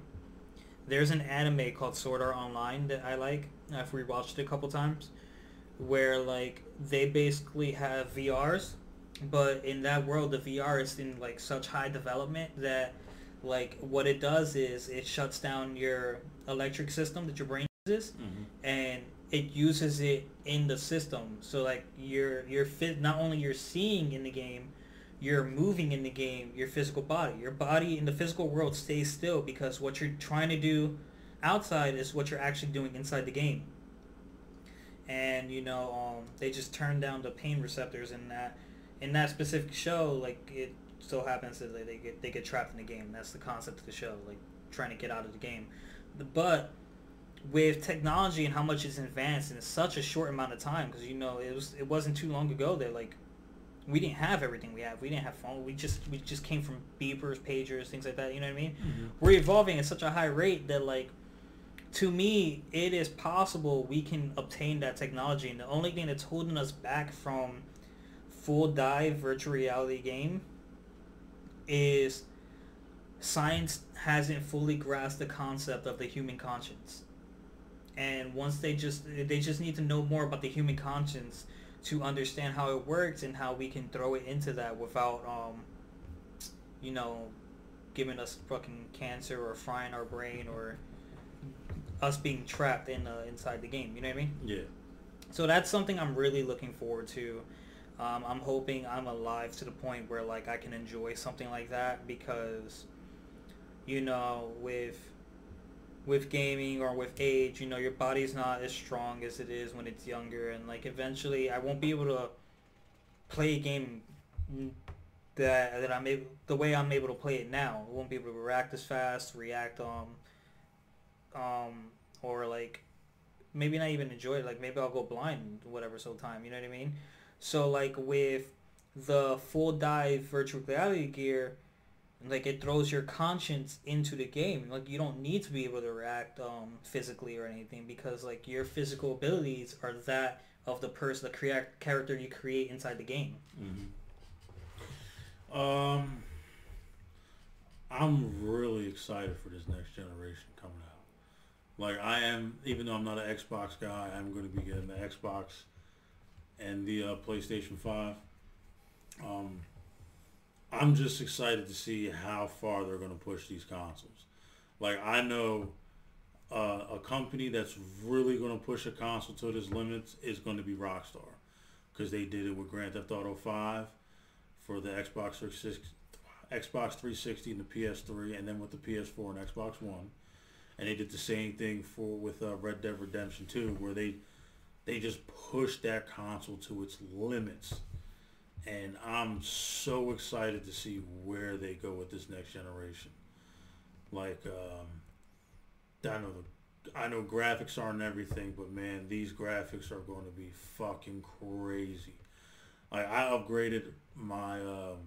There's an anime called Sword Art Online that I like. I've rewatched it a couple times, where like they basically have VRs, but in that world the VR is in like such high development that like what it does is it shuts down your electric system that your brain Mm-hmm. and it uses it in the system. So like you're you're fit not only you're seeing in the game, you're moving in the game, your physical body. Your body in the physical world stays still because what you're trying to do outside is what you're actually doing inside the game. and you know um, they just turn down the pain receptors in that in that specific show. Like it so happens that they get they get trapped in the game. That's the concept of the show, like trying to get out of the game. But with technology and how much it's advanced in such a short amount of time, because you know it was it wasn't too long ago that like we didn't have everything we have. We didn't have phone. We just we just came from beepers, pagers, things like that. You know what I mean? Mm-hmm. We're evolving at such a high rate that like to me, it is possible we can obtain that technology. And the only thing that's holding us back from full dive virtual reality game is science hasn't fully grasped the concept of the human conscience. And once they just they just need to know more about the human conscience to understand how it works and how we can throw it into that without um you know giving us fucking cancer or frying our brain or us being trapped in uh, inside the game. You know what I mean? Yeah. So that's something I'm really looking forward to. Um, I'm hoping I'm alive to the point where like I can enjoy something like that because, you know, with with gaming or with age, you know, your body's not as strong as it is when it's younger, and like eventually I won't be able to play a game that that I'm able the way I'm able to play it now. I won't be able to react as fast, react um um or like maybe not even enjoy it. Like maybe I'll go blind whatever so time. You know what I mean? So like with the full dive virtual reality gear, like it throws your conscience into the game. Like you don't need to be able to react um, physically or anything because like your physical abilities are that of the person, the crea- character you create inside the game. Mm-hmm. Um, I'm really excited for this next generation coming out. Like I am, even though I'm not an Xbox guy, I'm going to be getting the Xbox and the uh, PlayStation Five. Um, I'm just excited to see how far they're going to push these consoles. Like I know uh, a company that's really going to push a console to its limits is going to be Rockstar because they did it with Grand Theft Auto 5 for the Xbox 360, Xbox 360 and the PS3, and then with the PS4 and Xbox One. And they did the same thing for with uh, Red Dead Redemption 2, where they they just pushed that console to its limits and I'm so excited to see where they go with this next generation. Like, um, I know the, I know graphics aren't everything, but man, these graphics are going to be fucking crazy. Like, I upgraded my, um,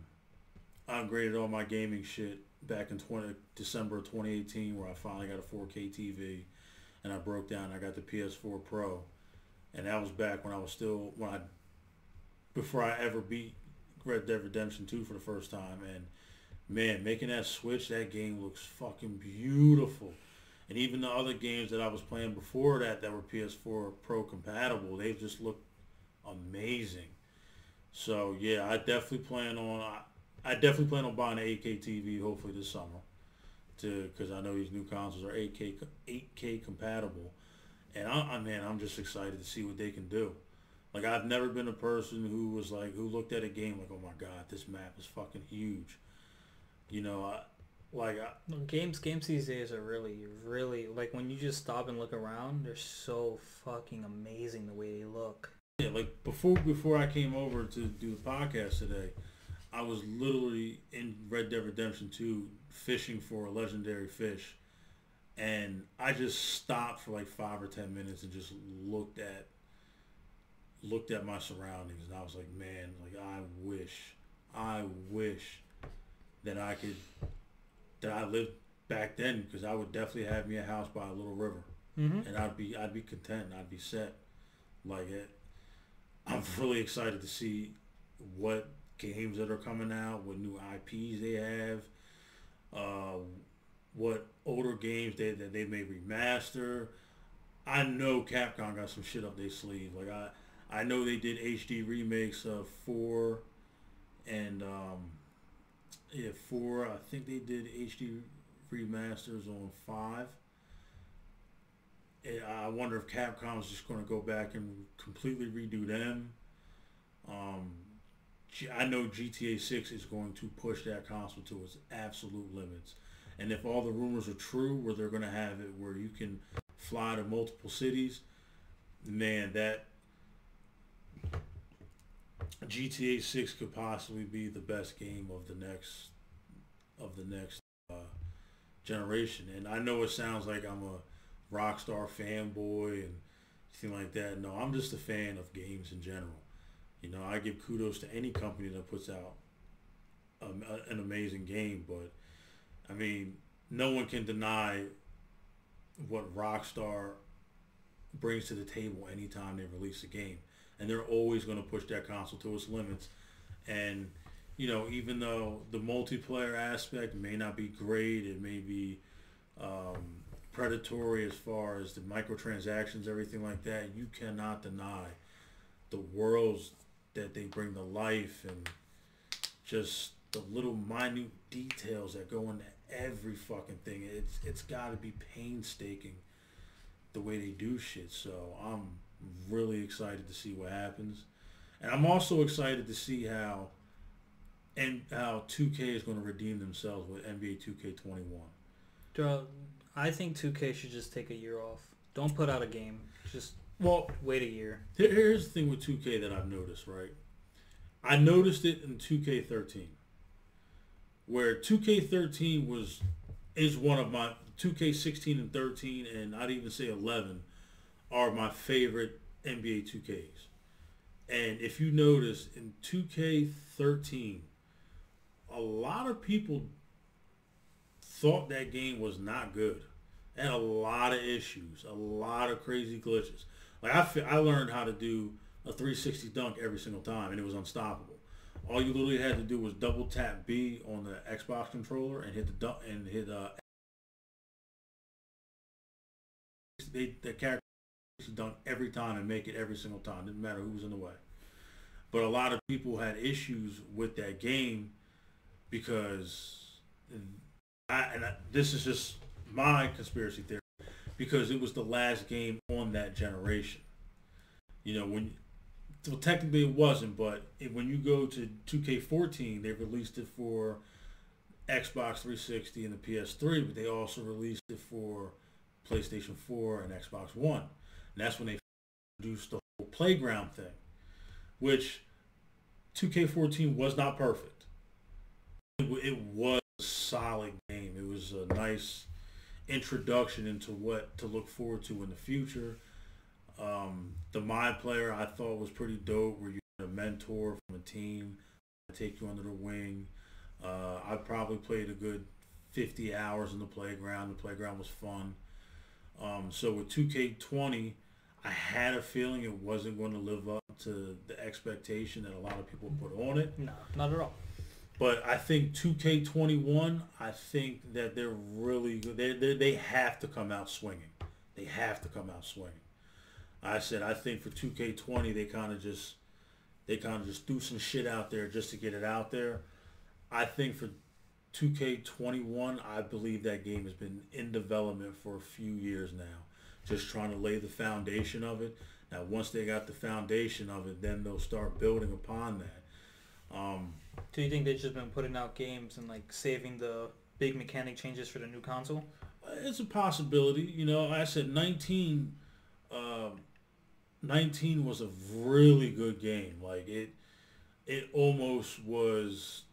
I upgraded all my gaming shit back in 20 December of 2018, where I finally got a 4K TV, and I broke down. I got the PS4 Pro, and that was back when I was still when I before I ever beat Red Dead Redemption 2 for the first time. And man, making that switch, that game looks fucking beautiful. And even the other games that I was playing before that that were PS4 Pro compatible, they just look amazing. So yeah, I definitely plan on I, I definitely plan on buying an 8K TV hopefully this summer, to because I know these new consoles are 8K 8K compatible, and I, I man I'm just excited to see what they can do. Like I've never been a person who was like who looked at a game like, oh my god, this map is fucking huge. You know, I, like I, games games these days are really really like when you just stop and look around, they're so fucking amazing the way they look. Yeah, like before before I came over to do the podcast today, I was literally in Red Dead Redemption 2 fishing for a legendary fish. And I just stopped for like five or ten minutes and just looked at looked at my surroundings and I was like, man, like I wish, I wish that I could, that I lived back then because I would definitely have me a house by a little river, mm-hmm. and I'd be, I'd be content, I'd be set. Like it, I'm <laughs> really excited to see what games that are coming out, what new IPs they have, uh, what older games they that they may remaster. I know Capcom got some shit up their sleeve. Like I, I know they did HD remakes of four and um, yeah, four. I think they did HD remasters on five. I wonder if Capcom's just going to go back and completely redo them. Um, I know GTA 6 is going to push that console to its absolute limits. And if all the rumors are true, where they're going to have it where you can fly to multiple cities, man, that GTA 6 could possibly be the best game of the next of the next uh, generation. And I know it sounds like I'm a Rockstar fanboy and anything like that. No, I'm just a fan of games in general. You know, I give kudos to any company that puts out um, a, an amazing game, but I mean, no one can deny what Rockstar brings to the table anytime they release a game. And they're always going to push that console to its limits. And, you know, even though the multiplayer aspect may not be great, it may be um, predatory as far as the microtransactions, everything like that, you cannot deny the worlds that they bring to life and just the little minute details that go into every fucking thing. It's it's got to be painstaking the way they do shit. So I'm really excited to see what happens, and I'm also excited to see how and how 2K is going to redeem themselves with NBA 2K21. I think 2K should just take a year off. Don't put out a game. Just well, wait a year. Here's the thing with 2K that I've noticed, right? I noticed it in 2K13 where 2K13 was is one of my 2K16 and 13 and I'd even say 11 are my favorite NBA 2Ks. And if you notice in 2K13 a lot of people thought that game was not good. And a lot of issues, a lot of crazy glitches. Like I, I learned how to do a 360 dunk every single time and it was unstoppable all you literally had to do was double tap B on the Xbox controller and hit the dunk and hit uh the character dunk every time and make it every single time. Didn't matter who was in the way. But a lot of people had issues with that game because I, and I, this is just my conspiracy theory because it was the last game on that generation. You know, when well, technically it wasn't, but it, when you go to 2K14, they released it for Xbox 360 and the PS3, but they also released it for PlayStation 4 and Xbox One. And that's when they introduced the whole playground thing, which 2K14 was not perfect. It, was a solid game. It was a nice introduction into what to look forward to in the future. Um, the My player I thought was pretty dope, where you had a mentor from a team take you under the wing. Uh, I probably played a good 50 hours in the playground. The playground was fun. Um, so with 2K20, I had a feeling it wasn't going to live up to the expectation that a lot of people put on it. No, not at all. But I think 2K21, I think that they're really good. They, they, they have to come out swinging. They have to come out swinging. I said I think for 2K20 they kind of just they kind of just threw some shit out there just to get it out there. I think for 2K21, I believe that game has been in development for a few years now, just trying to lay the foundation of it. Now, once they got the foundation of it, then they'll start building upon that. Um, Do you think they've just been putting out games and like saving the big mechanic changes for the new console? It's a possibility. You know, I said 19. Um, 19 was a really good game. Like it, it almost was,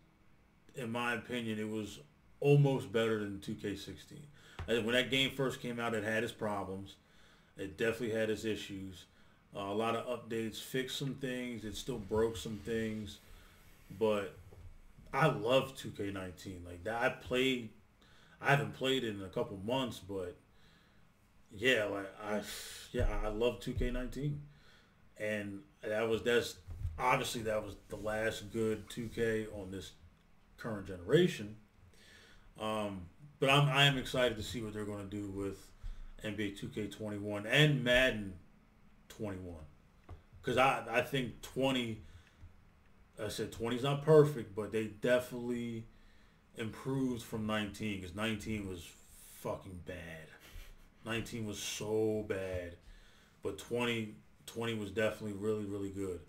in my opinion, it was almost better than 2K16. When that game first came out, it had its problems. It definitely had its issues. Uh, a lot of updates fixed some things. It still broke some things, but I love 2K19. Like that, I played. I haven't played it in a couple months, but yeah, like I, yeah, I love 2K19, and that was that's obviously that was the last good 2K on this current generation. Um, but I'm I am excited to see what they're going to do with NBA 2K21 and Madden 21, because I I think 20. I said 20 is not perfect, but they definitely improved from 19 because 19 was fucking bad. 19 was so bad, but 20, 20 was definitely really, really good.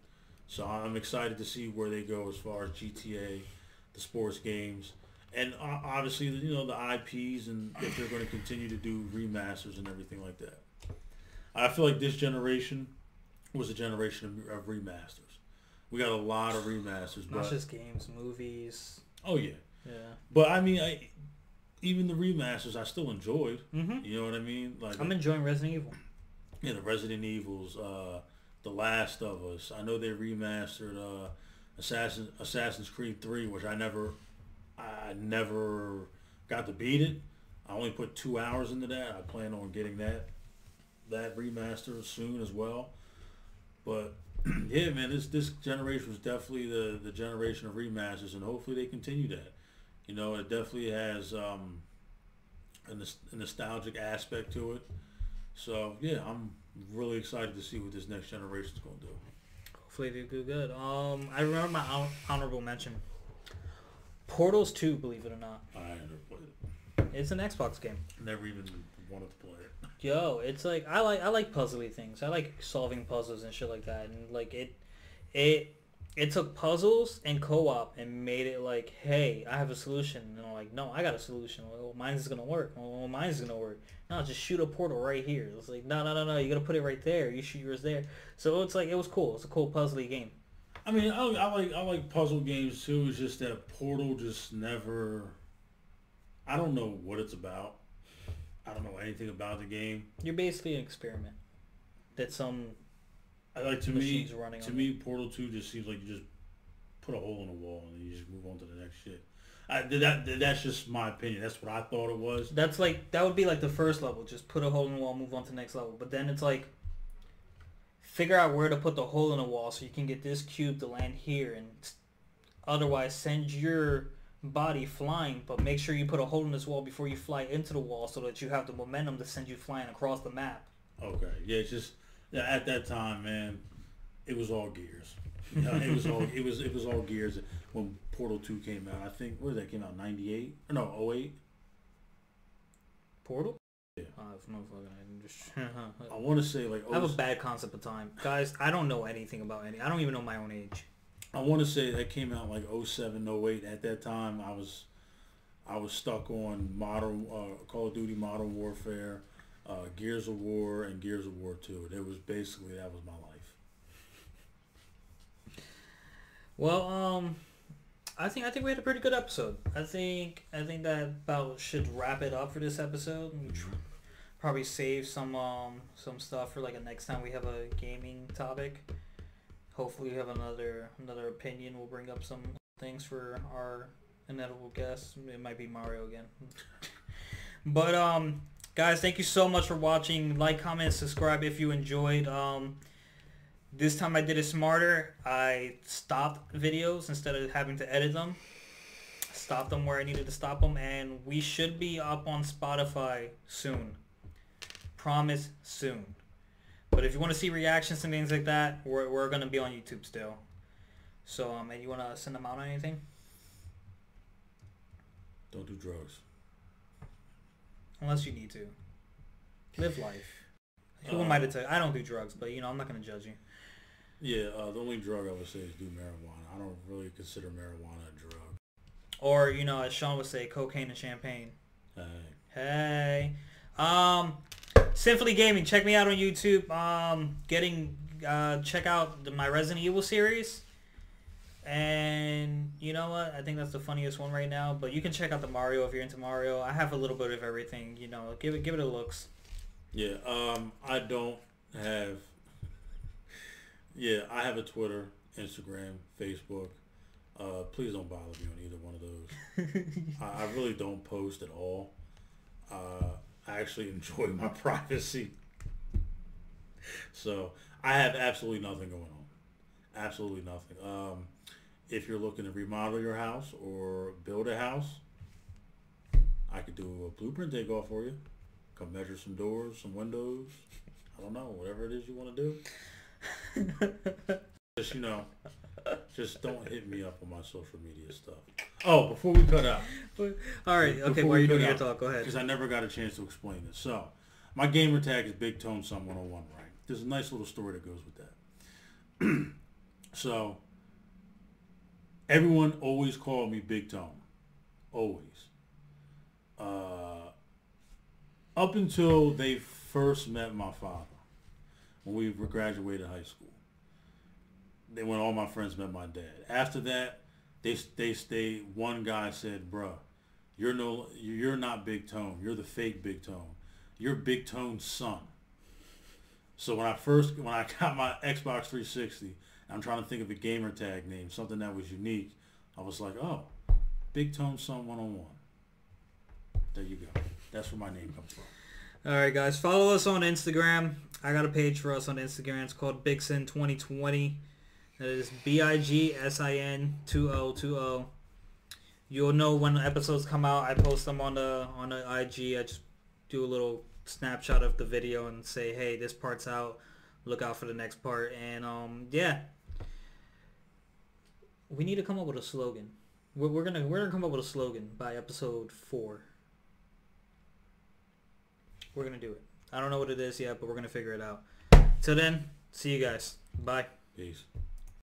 So I'm excited to see where they go as far as GTA, the sports games, and obviously, you know, the IPs and if they're going to continue to do remasters and everything like that. I feel like this generation, was a generation of, of remasters. We got a lot of remasters, Not but just games, movies. oh yeah, Yeah. but I mean, I, even the remasters I still enjoyed. Mm-hmm. You know what I mean? Like I'm enjoying Resident Evil. yeah, the Resident Evils, uh, the Last of Us. I know they remastered uh, Assassin Assassin's Creed Three, which I never, I never got to beat it. I only put two hours into that. I plan on getting that that remaster soon as well. But <clears throat> yeah, man, this this generation was definitely the the generation of remasters, and hopefully they continue that. You know, it definitely has um, a, nostalgic aspect to it. So yeah, I'm really excited to see what this next generation is going to do. Hopefully they do good. Um, I remember my honorable mention. Portals 2, believe it or not. I never played it. It's an Xbox game. Never even wanted to play it. <laughs> Yo, it's like I like I like puzzly things. I like solving puzzles and shit like that. And like it, it, it took puzzles and co-op and made it like, hey, I have a solution. And I'm like, no, I got a solution. Well, mine's gonna work. Well, mine's gonna work. No, just shoot a portal right here. It's like, no, no, no, no. You gotta put it right there. You shoot yours there. So it's like it was cool. It's a cool puzzly game. I mean, I, I like I like puzzle games too. It's just that Portal just never. I don't know what it's about. I don't know anything about the game. You're basically an experiment that some I like to me machines running to me Portal Two just seems like you just put a hole in the wall and then you just move on to the next shit. I, that that's just my opinion. That's what I thought it was. That's like that would be like the first level. Just put a hole in the wall, move on to the next level. But then it's like figure out where to put the hole in the wall so you can get this cube to land here, and otherwise send your body flying. But make sure you put a hole in this wall before you fly into the wall so that you have the momentum to send you flying across the map. Okay, yeah, it's just yeah, at that time, man, it was all gears. You know, it was all it was it was all gears when Portal Two came out. I think where did that came out ninety eight or no 08? Portal. Yeah. Uh, if motherfucker, I'm. I <laughs> want to say like I have a oh, bad concept of time, guys. I don't know anything about any. I don't even know my own age. I want to say that came out like 07, 08. At that time, I was I was stuck on modern uh, Call of Duty Modern Warfare, uh, Gears of War, and Gears of War Two. It was basically that was my life. Well, um, I think I think we had a pretty good episode. I think I think that about should wrap it up for this episode. We tr- Probably save some um some stuff for like a next time we have a gaming topic. Hopefully, we have another another opinion. We'll bring up some things for our inevitable guest. It might be Mario again. <laughs> but um, guys, thank you so much for watching. Like, comment, subscribe if you enjoyed. Um. This time I did it smarter. I stopped videos instead of having to edit them. Stopped them where I needed to stop them, and we should be up on Spotify soon. Promise soon. But if you want to see reactions and things like that, we're, we're going to be on YouTube still. So, um, and you want to send them out on anything? Don't do drugs. Unless you need to. Live life. Who am I to tell you? I don't do drugs, but you know, I'm not going to judge you. Yeah, uh, the only drug I would say is do marijuana. I don't really consider marijuana a drug. Or, you know, as Sean would say, cocaine and champagne. Hey, Hey. Um Symphony Gaming, check me out on YouTube. Um getting uh check out the, my Resident Evil series. And you know what? I think that's the funniest one right now, but you can check out the Mario if you're into Mario. I have a little bit of everything, you know. Give it give it a looks. Yeah, um, I don't have. Yeah, I have a Twitter, Instagram, Facebook. Uh, please don't bother me on either one of those. <laughs> I, I really don't post at all. Uh, I actually <laughs> enjoy my privacy. So I have absolutely nothing going on. Absolutely nothing. Um, if you're looking to remodel your house or build a house, I could do a blueprint takeoff for you. Come measure some doors, some windows. I don't know, whatever it is you want to do. <laughs> Just you know, just don't hit me up on my social media stuff. Oh, before we cut out, <laughs> All right, okay, Before while you're doing your talk, go ahead. because I never got a chance to explain this. So, my gamer tag is Big Tone Son 101, right? There's a nice little story that goes with that. <clears throat> so, everyone always called me Big Tone. Always. Uh, up until they first met my father. When we graduated high school. Then when all my friends met my dad. After that, they they they one guy said, "Bruh, you're no you're not Big Tone. You're the fake Big Tone. You're Big Tone's son." So when I first when I <laughs> got my Xbox 360, I'm trying to think of a gamer tag name, something that was unique. I was like, "Oh, Big Tone Son 101." There you go. That's where my name comes from. All right, guys, follow us on Instagram. I got a page for us on Instagram. It's called Bigsin 2020. That is B-I-G-S-I-N 2020. You'll know when episodes come out. I post them on the on the IG. I just do a little snapshot of the video and say, hey, this part's out. Look out for the next part. And um, yeah, we need to come up with a slogan. We're, we're gonna we're gonna come up with a slogan by episode four. We're gonna do it. I don't know what it is yet, but we're gonna figure it out. Till then, see you guys. Bye. Peace.